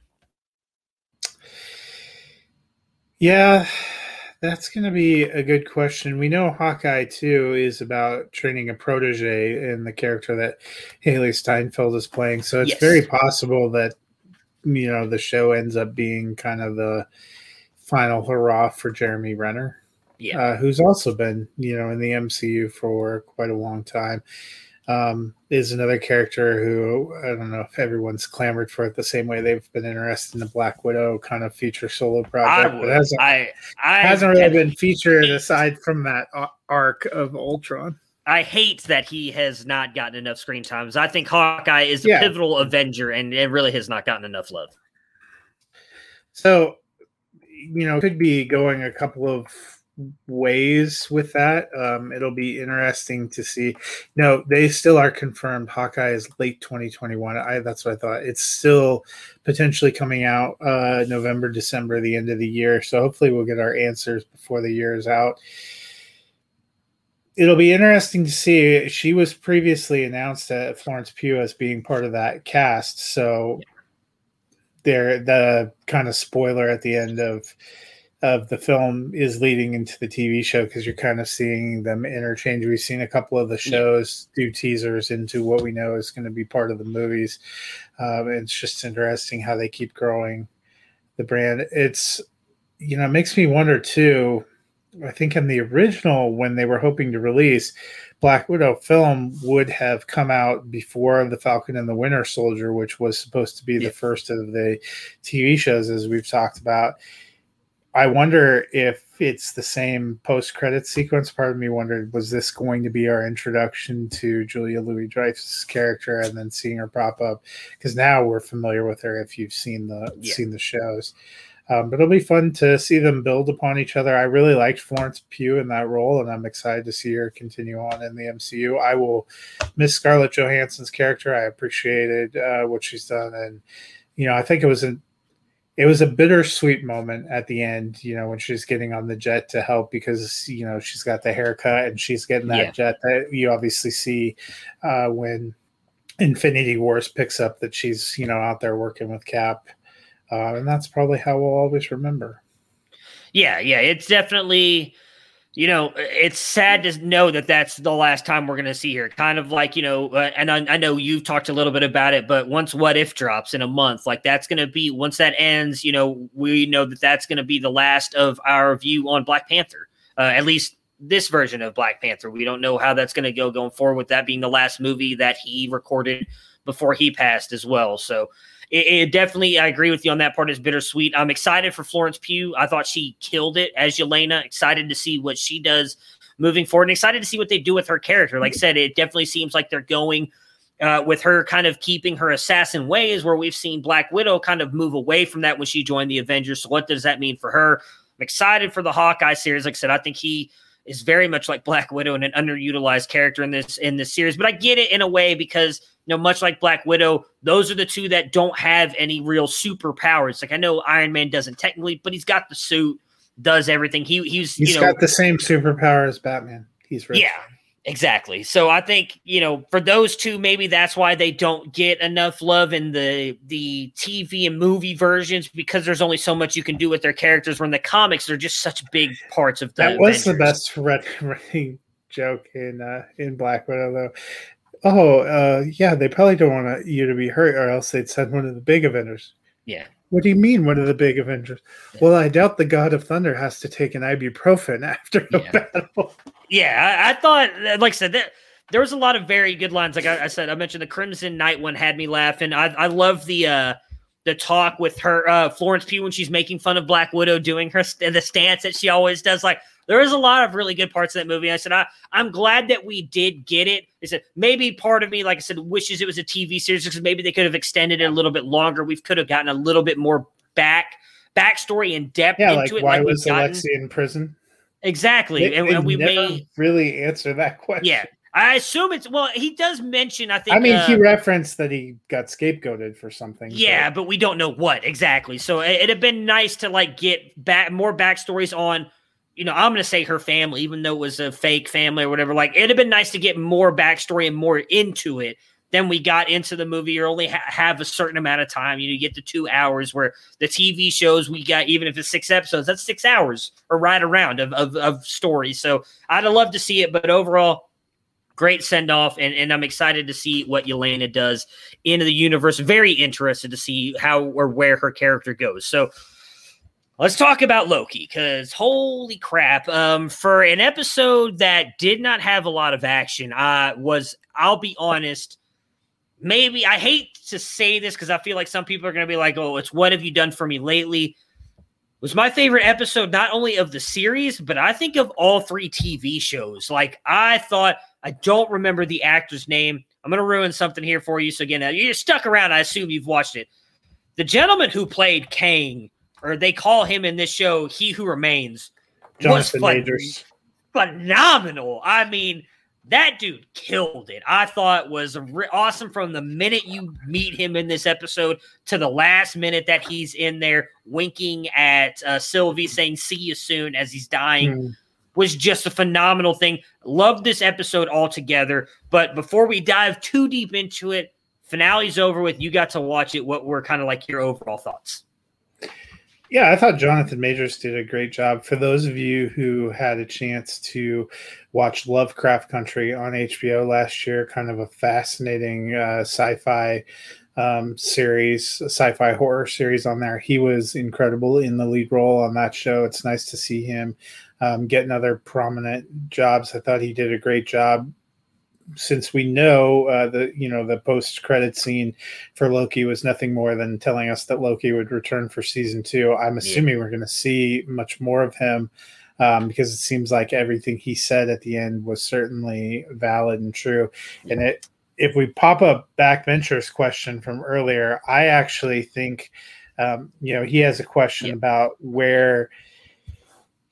Yeah, that's going to be a good question. We know Hawkeye 2 is about training a protege in the character that Hailee Steinfeld is playing. So it's Yes. very possible that you know the show ends up being kind of the final hurrah for Jeremy Renner, Yeah. uh, who's also been you know in the MCU for quite a long time. Um, is another character who I don't know if everyone's clamored for it the same way they've been interested in the Black Widow kind of feature solo project, but would. hasn't, I, I hasn't really been featured aside from that arc of Ultron. I hate that he has not gotten enough screen times. I think Hawkeye is a Yeah. pivotal Avenger, and it really has not gotten enough love. So, you know, could be going a couple of ways with that. Um, it'll be interesting to see. No, they still are confirmed. Hawkeye is late 2021. I that's what I thought. It's still potentially coming out uh, November, December, the end of the year. So hopefully we'll get our answers before the year is out. It'll be interesting to see. She was previously announced at Florence Pugh as being part of that cast. So there the kind of spoiler at the end of of the film is leading into the TV show because you're kind of seeing them interchange. We've seen a couple of the shows do teasers into what we know is going to be part of the movies. Um, it's just interesting how they keep growing the brand. It's you know it makes me wonder too. I think in the original when they were hoping to release Black Widow film would have come out before the Falcon and the Winter Soldier, which was supposed to be Yeah. the first of the TV shows, as we've talked about. I wonder if it's the same post credit sequence. Part of me wondered, was this going to be our introduction to Julia Louis Dreyfus' character and then seeing her pop up? Because now we're familiar with her if you've seen the Yeah. seen the shows. Um, but it'll be fun to see them build upon each other. I really liked Florence Pugh in that role, and I'm excited to see her continue on in the MCU. I will miss Scarlett Johansson's character. I appreciated uh, what she's done, and you know, I think it was a it was a bittersweet moment at the end. You know, when she's getting on the jet to help because you know she's got the haircut and she's getting that Yeah. jet that you obviously see uh, when Infinity Wars picks up that she's you know out there working with Cap. Uh, and that's probably how we'll always remember. Yeah, yeah, it's definitely, you know, it's sad to know that that's the last time we're going to see her. Kind of like, you know, uh, and I, I know you've talked a little bit about it, but once What If drops in a month, like that's going to be, once that ends, you know, we know that that's going to be the last of our view on Black Panther, uh, at least this version of Black Panther. We don't know how that's going to go going forward with that being the last movie that he recorded before he passed as well. So, it, it definitely, I agree with you on that part. Is bittersweet. I'm excited for Florence Pugh. I thought she killed it as Yelena. Excited to see what she does moving forward, and excited to see what they do with her character. Like I said, it definitely seems like they're going uh, with her kind of keeping her assassin ways, where we've seen Black Widow kind of move away from that when she joined the Avengers. So, what does that mean for her? I'm excited for the Hawkeye series. Like I said, I think he is very much like Black Widow and an underutilized character in this in this series. But I get it in a way because you know, much like Black Widow, those are the two that don't have any real superpowers. Like I know Iron Man doesn't technically, but he's got the suit, does everything. He he's, He's you know got the same superpower as Batman. He's rich. yeah, exactly. So I think you know for those two, maybe that's why they don't get enough love in the the TV and movie versions because there's only so much you can do with their characters. When the comics they're just such big parts of the. that was the best red running joke in uh, in Black Widow, though. Oh, uh, yeah, they probably don't want you to be hurt, or else they'd send one of the big Avengers. Yeah. What do you mean, one of the big Avengers? Yeah. Well, I doubt the God of Thunder has to take an ibuprofen after a Yeah. battle. Yeah, I, I thought, like I said, that there was a lot of very good lines. Like I, I said, I mentioned the Crimson Knight one had me laughing. I, I love the uh the talk with her uh Florence Pugh when she's making fun of Black Widow doing her st- the stance that she always does. Like there is a lot of really good parts of that movie. I said I I'm glad that we did get it. I said maybe part of me, like I said, wishes it was a TV series because maybe they could have extended it a little bit longer. We could have gotten a little bit more back backstory and depth Yeah, into like it. why like was gotten. Alexia in prison? Exactly, and, and we never may. really answer that question. Yeah, I assume it's well. He does mention. I think. I mean, uh, he referenced that he got scapegoated for something. yeah, but we don't know what exactly. So it, it'd have been nice to like get back more backstories on. You know, I'm going to say her family, even though it was a fake family or whatever. Like, it'd have been nice to get more backstory and more into it than we got into the movie. You only ha- have a certain amount of time. You, know, you get the two hours where the TV shows we got, even if it's six episodes, that's six hours or right around of, of, of stories. So I'd loved to see it, but overall, great send off, and, and I'm excited to see what Yelena does in the universe. Very interested to see how or where her character goes. So let's talk about Loki because holy crap! Um, for an episode that did not have a lot of action, I was I'll be honest. Maybe I hate to say this because I feel like some people are going to be like, "Oh, it's what have you done for me lately?" was my favorite episode not only of the series but i think of all three tv shows like i thought i don't remember the actor's name i'm going to ruin something here for you so again you're stuck around i assume you've watched it the gentleman who played kang or they call him in this show he who remains Jonathan was Majors. phenomenal i mean that dude killed it. I thought was re- awesome from the minute you meet him in this episode to the last minute that he's in there winking at uh, Sylvie, saying "See you soon" as he's dying. Mm. Was just a phenomenal thing. Loved this episode altogether. But before we dive too deep into it, finale's over with. You got to watch it. What were kind of like your overall thoughts? Yeah, I thought Jonathan Majors did a great job. For those of you who had a chance to watch Lovecraft Country on HBO last year, kind of a fascinating uh, sci fi um, series, sci fi horror series on there, he was incredible in the lead role on that show. It's nice to see him um, get another prominent jobs. I thought he did a great job since we know uh, the you know the post credit scene for Loki was nothing more than telling us that Loki would return for season two, I'm assuming yeah. we're going to see much more of him um, because it seems like everything he said at the end was certainly valid and true. Yeah. And it, if we pop up backbenchers question from earlier, I actually think um, you know he has a question yeah. about where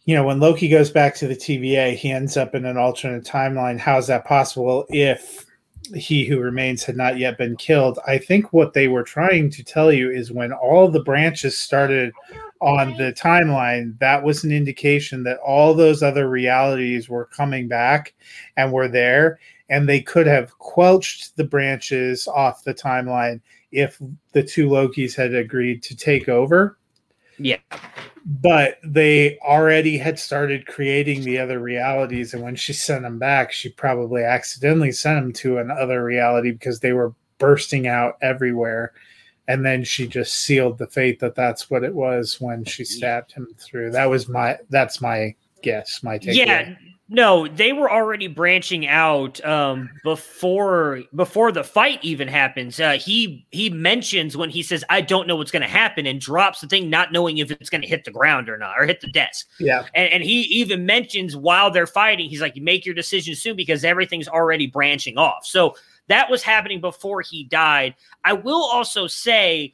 you know, when Loki goes back to the TVA, he ends up in an alternate timeline. How is that possible if he who remains had not yet been killed? I think what they were trying to tell you is when all the branches started on the timeline, that was an indication that all those other realities were coming back and were there, and they could have quelched the branches off the timeline if the two Lokis had agreed to take over. Yeah. But they already had started creating the other realities and when she sent them back she probably accidentally sent them to another reality because they were bursting out everywhere. And then she just sealed the fate that that's what it was when she stabbed him through. That was my that's my guess my take yeah no, they were already branching out um, before before the fight even happens. Uh, he he mentions when he says, "I don't know what's going to happen," and drops the thing, not knowing if it's going to hit the ground or not, or hit the desk. Yeah, and, and he even mentions while they're fighting, he's like, "Make your decision soon because everything's already branching off." So that was happening before he died. I will also say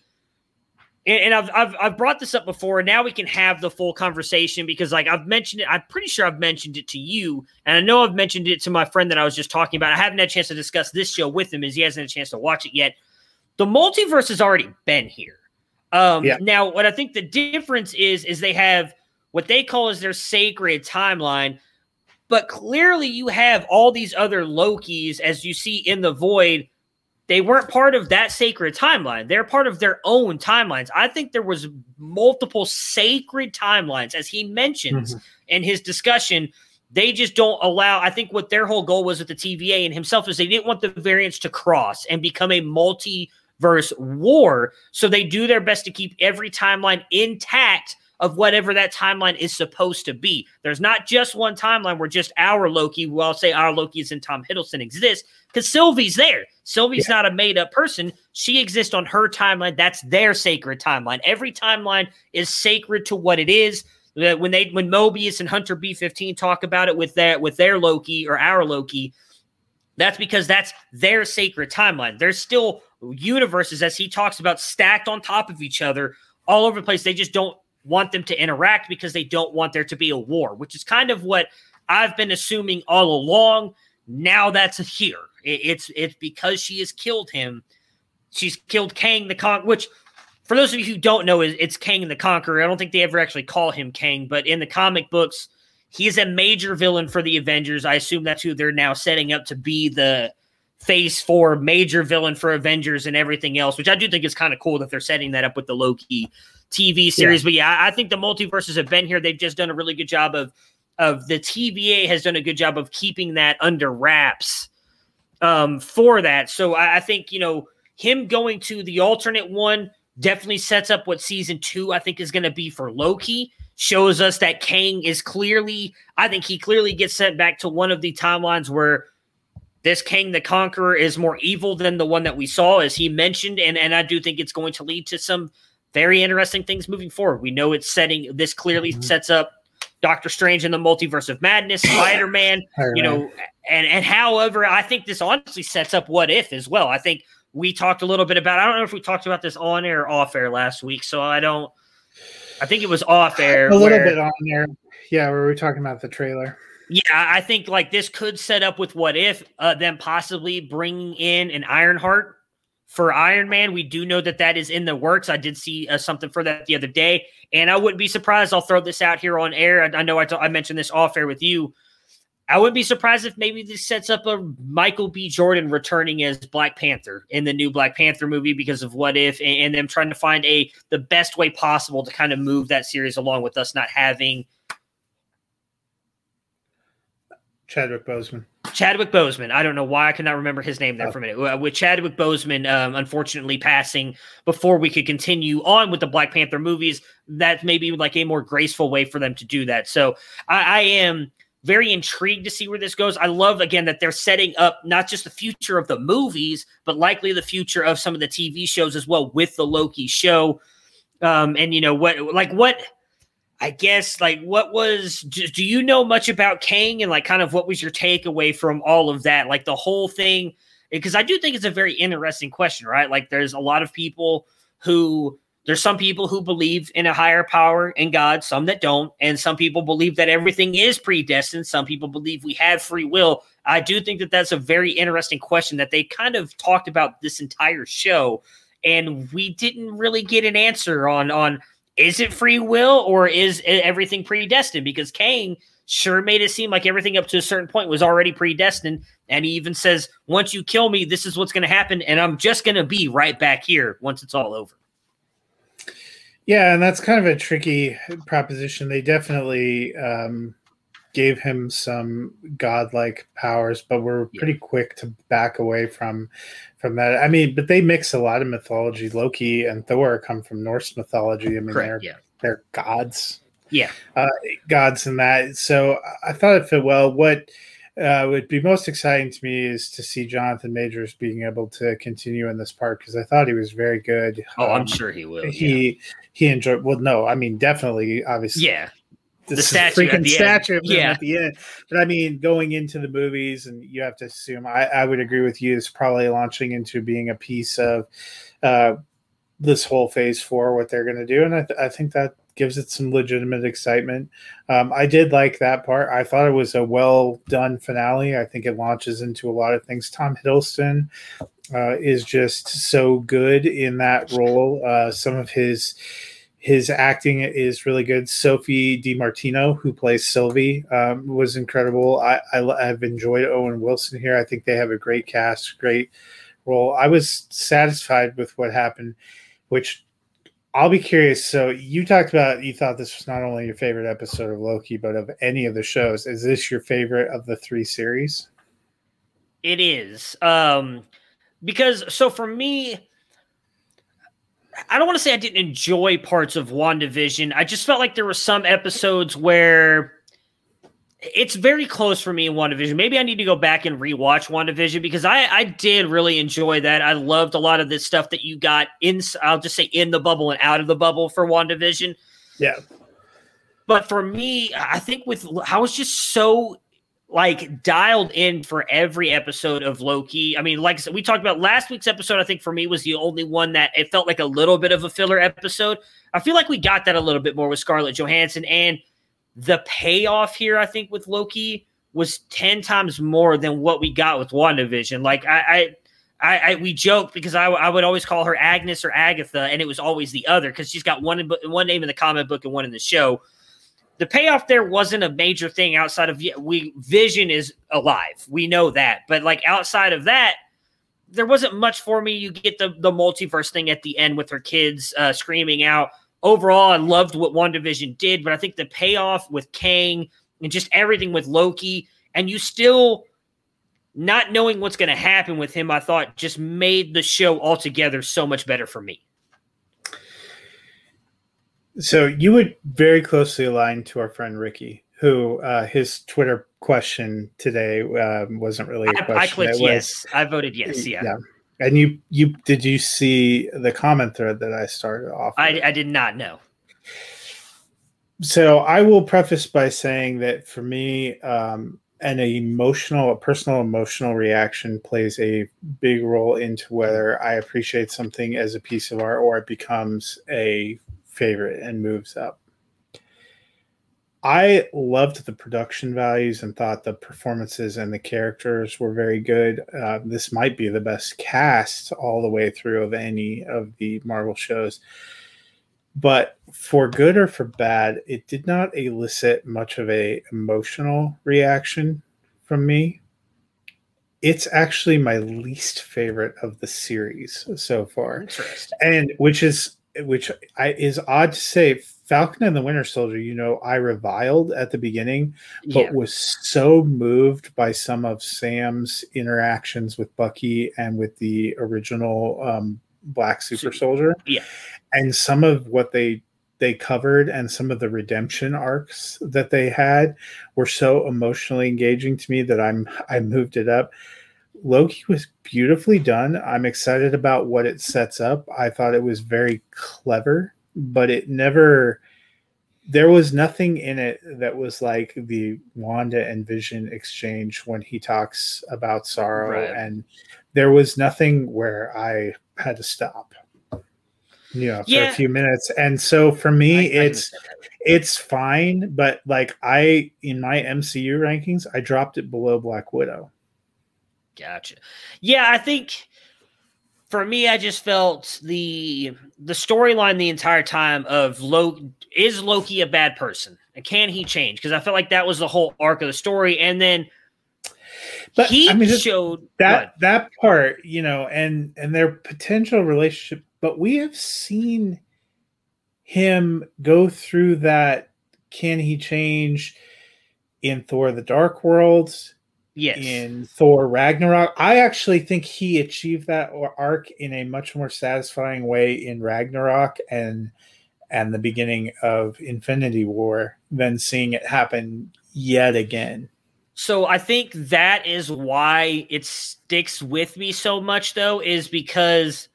and, I've, I've I've brought this up before, and now we can have the full conversation because, like, I've mentioned it. I'm pretty sure I've mentioned it to you, and I know I've mentioned it to my friend that I was just talking about. I haven't had a chance to discuss this show with him, as he hasn't had a chance to watch it yet. The multiverse has already been here. Um, yeah. Now, what I think the difference is, is they have what they call as their sacred timeline, but clearly you have all these other Lokis, as you see in the void they weren't part of that sacred timeline. They're part of their own timelines. I think there was multiple sacred timelines, as he mentions mm-hmm. in his discussion. They just don't allow. I think what their whole goal was with the TVA and himself is they didn't want the variants to cross and become a multiverse war. So they do their best to keep every timeline intact of whatever that timeline is supposed to be. There's not just one timeline where just our Loki, well, I'll say our Loki is in Tom Hiddleston exists because Sylvie's there. Sylvie's yeah. not a made up person. She exists on her timeline. That's their sacred timeline. Every timeline is sacred to what it is. Uh, when they when Mobius and Hunter B15 talk about it with that with their Loki or our Loki, that's because that's their sacred timeline. There's still universes, as he talks about, stacked on top of each other all over the place. They just don't want them to interact because they don't want there to be a war, which is kind of what I've been assuming all along. Now that's here. It's it's because she has killed him. She's killed Kang the Con, which for those of you who don't know, is it's Kang the Conqueror. I don't think they ever actually call him Kang, but in the comic books, he is a major villain for the Avengers. I assume that's who they're now setting up to be the phase four major villain for Avengers and everything else, which I do think is kind of cool that they're setting that up with the Loki TV series. Yeah. But yeah, I think the multiverses have been here. They've just done a really good job of of the TVA has done a good job of keeping that under wraps um, for that. So I, I think you know him going to the alternate one definitely sets up what season two I think is going to be for Loki. Shows us that Kang is clearly, I think he clearly gets sent back to one of the timelines where this Kang the Conqueror is more evil than the one that we saw, as he mentioned, and and I do think it's going to lead to some very interesting things moving forward. We know it's setting this clearly mm-hmm. sets up Doctor Strange in the Multiverse of Madness, Spider Man, you know, and and however, I think this honestly sets up What If as well. I think we talked a little bit about. I don't know if we talked about this on air or off air last week, so I don't. I think it was off air. A little bit on air, yeah. Where we were talking about the trailer. Yeah, I think like this could set up with what if uh, them possibly bringing in an Ironheart for Iron Man. We do know that that is in the works. I did see uh, something for that the other day, and I wouldn't be surprised. I'll throw this out here on air. I, know I know I, t- I mentioned this off air with you. I wouldn't be surprised if maybe this sets up a Michael B. Jordan returning as Black Panther in the new Black Panther movie because of what if and, and them trying to find a the best way possible to kind of move that series along with us not having Chadwick Boseman. Chadwick Boseman. I don't know why I cannot remember his name there oh. for a minute. Uh, with Chadwick Boseman, um, unfortunately passing before we could continue on with the Black Panther movies, that may be like a more graceful way for them to do that. So I, I am very intrigued to see where this goes. I love again that they're setting up not just the future of the movies, but likely the future of some of the TV shows as well with the Loki show. Um, and you know what, like what, I guess, like what was? Do, do you know much about Kang and like kind of what was your takeaway from all of that? Like the whole thing, eh, because I do think it's a very interesting question, right? Like there's a lot of people who there's some people who believe in a higher power in God, some that don't, and some people believe that everything is predestined. Some people believe we have free will. I do think that that's a very interesting question that they kind of talked about this entire show, and we didn't really get an answer on on is it free will or is everything predestined? Because Kang sure made it seem like everything up to a certain point was already predestined, and he even says, "Once you kill me, this is what's going to happen, and I'm just going to be right back here once it's all over." Yeah, and that's kind of a tricky proposition. They definitely um, gave him some godlike powers, but we're pretty yeah. quick to back away from from that. I mean, but they mix a lot of mythology. Loki and Thor come from Norse mythology. I mean, Correct, they're yeah. they're gods. Yeah, uh, gods and that. So I thought it fit well. What uh, would be most exciting to me is to see Jonathan Majors being able to continue in this part because I thought he was very good. Oh, um, I'm sure he will. He yeah. he enjoyed. Well, no, I mean definitely, obviously. Yeah. The statue, freaking the statue yeah. at the end. But I mean, going into the movies, and you have to assume. I, I would agree with you. It's probably launching into being a piece of uh, this whole phase four, what they're going to do, and I, th- I think that gives it some legitimate excitement. Um, I did like that part. I thought it was a well done finale. I think it launches into a lot of things. Tom Hiddleston uh, is just so good in that role. Uh, some of his his acting is really good. Sophie Di Martino, who plays Sylvie, um, was incredible. I, I have enjoyed Owen Wilson here. I think they have a great cast, great role. I was satisfied with what happened, which I'll be curious. So you talked about you thought this was not only your favorite episode of Loki, but of any of the shows. Is this your favorite of the three series? It is. Um because so for me, I don't want to say I didn't enjoy parts of WandaVision. I just felt like there were some episodes where it's very close for me in WandaVision. Maybe I need to go back and rewatch WandaVision because I, I did really enjoy that. I loved a lot of this stuff that you got in, I'll just say in the bubble and out of the bubble for WandaVision. Yeah. But for me, I think with, I was just so like dialed in for every episode of Loki. I mean, like I said, we talked about last week's episode. I think for me was the only one that it felt like a little bit of a filler episode. I feel like we got that a little bit more with Scarlett Johansson and the payoff here, I think, with Loki was 10 times more than what we got with WandaVision. Like, I, I, I, we joke because I, I would always call her Agnes or Agatha, and it was always the other because she's got one one name in the comic book and one in the show. The payoff there wasn't a major thing outside of we Vision is alive, we know that, but like outside of that, there wasn't much for me. You get the the multiverse thing at the end with her kids uh, screaming out overall, I loved what WandaVision did, but I think the payoff with Kang and just everything with Loki, and you still not knowing what's going to happen with him, I thought just made the show altogether so much better for me. So you would very closely align to our friend Ricky, who uh, his Twitter question today uh, wasn't really a question. I, I clicked yes. I voted yes. Yeah. yeah. And you, you did you see the comment thread that I started off? I, I did not know. So I will preface by saying that for me, um, an emotional, a personal emotional reaction plays a big role into whether I appreciate something as a piece of art or it becomes a favorite and moves up. I loved the production values and thought the performances and the characters were very good. Uh, this might be the best cast all the way through of any of the Marvel shows. But for good or for bad, it did not elicit much of a emotional reaction from me. It's actually my least favorite of the series so far. And which is which I, is odd to say Falcon and the Winter Soldier, you know, I reviled at the beginning, but yeah. was so moved by some of Sam's interactions with Bucky and with the original um, Black Super Soldier. Yeah. And some of what they they covered and some of the redemption arcs that they had were so emotionally engaging to me that I'm I moved it up. Loki was beautifully done. I'm excited about what it sets up. I thought it was very clever but it never there was nothing in it that was like the Wanda and Vision exchange when he talks about sorrow right. and there was nothing where I had to stop you know for yeah. a few minutes and so for me I, it's it's fine but like I in my MCU rankings I dropped it below Black Widow gotcha yeah I think for me, I just felt the the storyline the entire time of Loki is Loki a bad person and can he change? Because I felt like that was the whole arc of the story, and then but he I mean, showed that what? that part, you know, and and their potential relationship. But we have seen him go through that. Can he change in Thor: The Dark Worlds? Yes. in Thor Ragnarok. I actually think he achieved that arc in a much more satisfying way in Ragnarok and and the beginning of Infinity War than seeing it happen yet again. So I think that is why it sticks with me so much though is because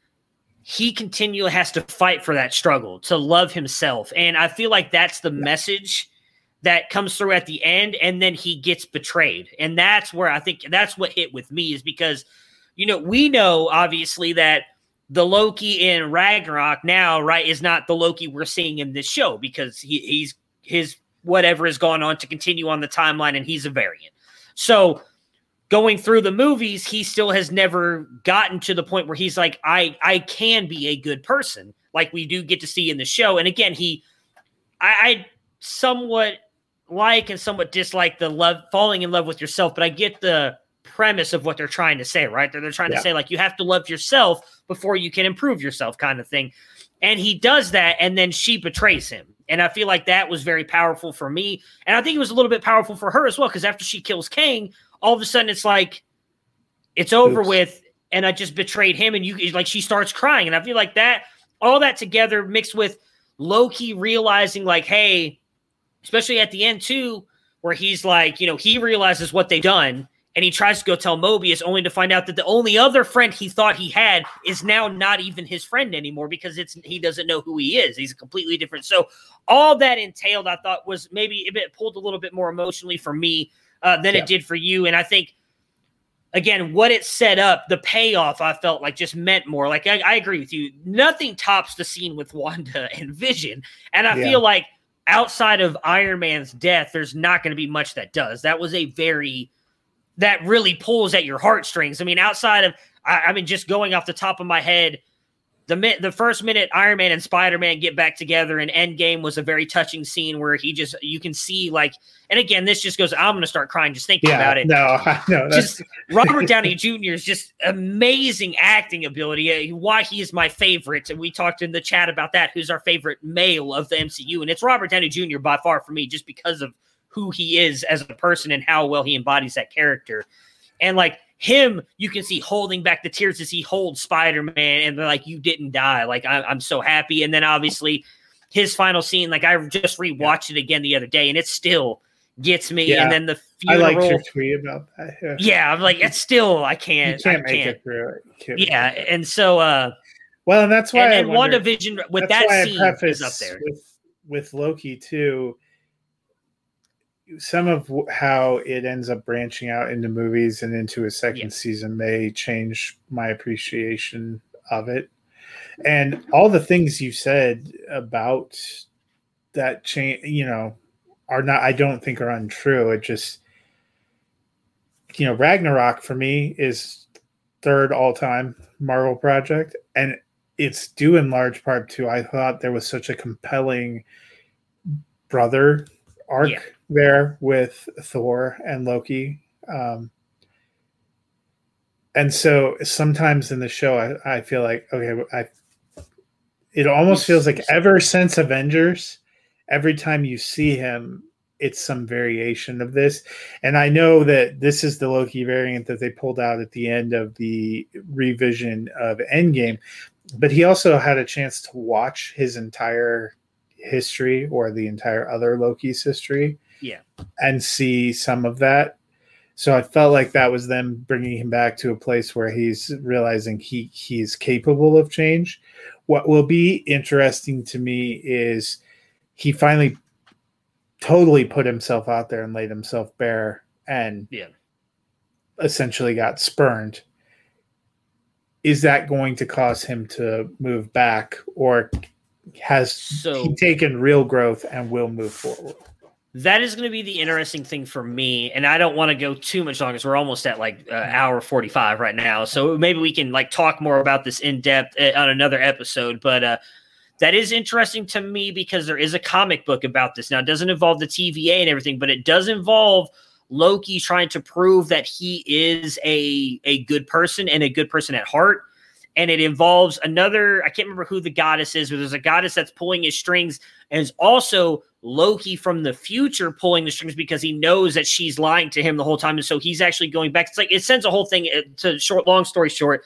he continually has to fight for that struggle to love himself and I feel like that's the message that comes through at the end and then he gets betrayed. And that's where I think that's what hit with me is because, you know, we know obviously that the Loki in Ragnarok now, right, is not the Loki we're seeing in this show because he, he's his whatever has gone on to continue on the timeline and he's a variant. So going through the movies, he still has never gotten to the point where he's like, I I can be a good person, like we do get to see in the show. And again, he I, I somewhat like and somewhat dislike the love falling in love with yourself, but I get the premise of what they're trying to say, right? They're, they're trying yeah. to say like you have to love yourself before you can improve yourself, kind of thing. And he does that, and then she betrays him. And I feel like that was very powerful for me. And I think it was a little bit powerful for her as well, because after she kills Kang, all of a sudden it's like it's over Oops. with, and I just betrayed him. And you like she starts crying. And I feel like that all that together mixed with Loki realizing, like, hey, especially at the end too, where he's like, you know, he realizes what they've done and he tries to go tell Mobius only to find out that the only other friend he thought he had is now not even his friend anymore because it's he doesn't know who he is. He's completely different. So all that entailed, I thought, was maybe it pulled a little bit more emotionally for me uh, than yeah. it did for you. And I think again, what it set up, the payoff, I felt like just meant more. Like I, I agree with you. Nothing tops the scene with Wanda and Vision, and I yeah. feel like outside of Iron Man's death, there's not going to be much that does. That was a very that really pulls at your heartstrings. I mean, outside of I, I mean, just going off the top of my head, the the first minute Iron Man and Spider Man get back together in Endgame was a very touching scene where he just you can see like, and again, this just goes. I'm going to start crying just thinking yeah, about it. No, no, just Robert Downey Jr. is just amazing acting ability. Uh, why he is my favorite, and we talked in the chat about that. Who's our favorite male of the MCU? And it's Robert Downey Jr. by far for me, just because of who he is as a person and how well he embodies that character. And like him, you can see holding back the tears as he holds Spider Man, and they're like, "You didn't die." Like I, am so happy. And then obviously his final scene, like I just rewatched yeah. it again the other day, and it still gets me. Yeah. And then the funeral, I like your tweet about that. Yeah. yeah, I'm like, it's still I can't. You can't I make can't. it through it. Yeah, and so uh, well, and that's why and, and WandaVision with that scene is up there with with Loki too some of how it ends up branching out into movies and into a second yeah. season may change my appreciation of it. And all the things you said about that change, you know, are not, I don't think are untrue. It just, you know, Ragnarok for me is third all time Marvel project. And it's due in large part to, I thought there was such a compelling brother arc. Yeah there with Thor and Loki. Um, and so sometimes in the show, I, I feel like, okay, I, it almost feels like ever since Avengers, every time you see him, it's some variation of this. And I know that this is the Loki variant that they pulled out at the end of the revision of Endgame, but he also had a chance to watch his entire history or the entire other Loki's history yeah. and see some of that. So i felt like that was them bringing him back to a place where he's realizing he he's capable of change. What will be interesting to me is he finally totally put himself out there and laid himself bare and yeah. essentially got spurned. Is that going to cause him to move back or has so, he taken real growth and will move forward that is going to be the interesting thing for me and i don't want to go too much longer because we're almost at like uh, hour 45 right now so maybe we can like talk more about this in depth uh, on another episode but uh that is interesting to me because there is a comic book about this. Now it doesn't involve the tva and everything but it does involve loki trying to prove that he is a a good person and a good person at heart and it involves another i can't remember who the goddess is but there's a goddess that's pulling his strings and is also Loki from the future pulling the strings because he knows that she's lying to him the whole time. And so he's actually going back. It's like it sends a whole thing uh, to short, long story short.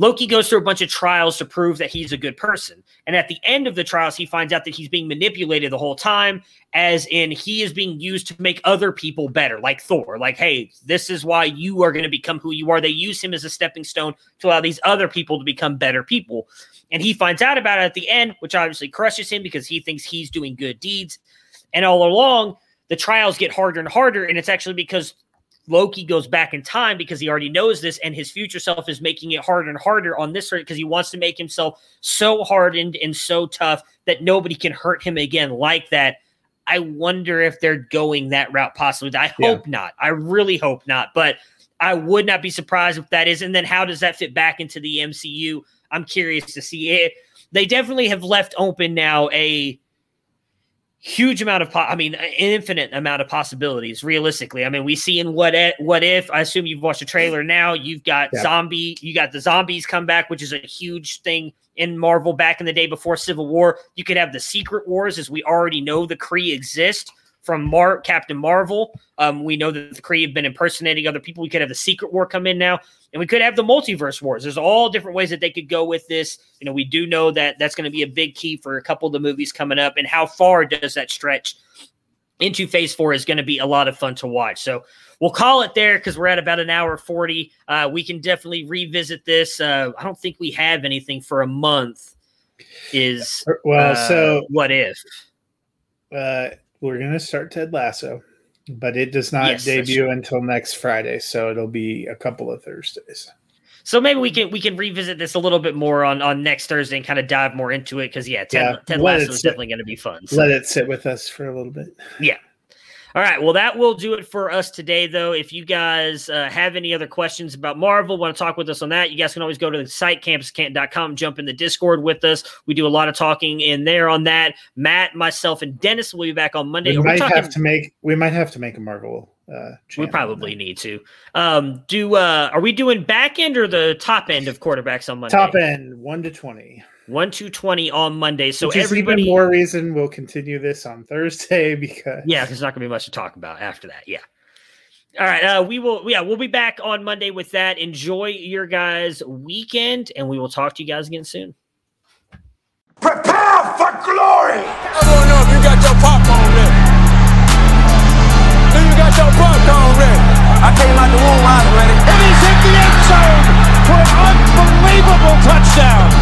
Loki goes through a bunch of trials to prove that he's a good person. And at the end of the trials, he finds out that he's being manipulated the whole time, as in he is being used to make other people better, like Thor. Like, hey, this is why you are going to become who you are. They use him as a stepping stone to allow these other people to become better people. And he finds out about it at the end, which obviously crushes him because he thinks he's doing good deeds. And all along, the trials get harder and harder. And it's actually because Loki goes back in time because he already knows this, and his future self is making it harder and harder on this because he wants to make himself so hardened and so tough that nobody can hurt him again like that. I wonder if they're going that route possibly. I hope yeah. not. I really hope not. But I would not be surprised if that is. And then how does that fit back into the MCU? I'm curious to see it. They definitely have left open now a huge amount of po- I mean, an infinite amount of possibilities. Realistically, I mean, we see in what if, what if. I assume you've watched the trailer now. You've got yeah. zombie. You got the zombies come back, which is a huge thing in Marvel back in the day before Civil War. You could have the Secret Wars, as we already know the Kree exist from Mar- Captain Marvel. Um, we know that the Kree have been impersonating other people. We could have the Secret War come in now, and we could have the Multiverse Wars. There's all different ways that they could go with this. You know, we do know that that's going to be a big key for a couple of the movies coming up, and how far does that stretch into Phase Four is going to be a lot of fun to watch. So we'll call it there because we're at about an hour 40. Uh, we can definitely revisit this. Uh, I don't think we have anything for a month. Is well, uh, so what if? We're going to start Ted Lasso, but it does not yes, debut until next Friday, so it'll be a couple of Thursdays. So maybe we can we can revisit this a little bit more on on next Thursday and kind of dive more into it because yeah, Ted, yeah, Ted Lasso is definitely going to be fun. So. Let it sit with us for a little bit. Yeah, all right. Well, that will do it for us today, though. If you guys uh, have any other questions about Marvel, want to talk with us on that, you guys can always go to the site, campuscant.com, jump in the Discord with us. We do a lot of talking in there on that. Matt, myself, and Dennis will be back on Monday. We might talking- have to make we might have to make a Marvel uh, we probably need to. Um, do uh, are we doing back end or the top end of quarterbacks on Monday? Top end, one to twenty. One to twenty on Monday. So Which everybody, even more reason we'll continue this on Thursday because yeah, there's not going to be much to talk about after that. Yeah. All right. Uh, we will, yeah, we'll be back on Monday with that. Enjoy your guys' weekend, and we will talk to you guys again soon. Prepare for glory! I don't know if you got your popcorn ready. Do you got your popcorn ready? I came out the womb, I was ready. And he's hit the end zone for an unbelievable touchdown.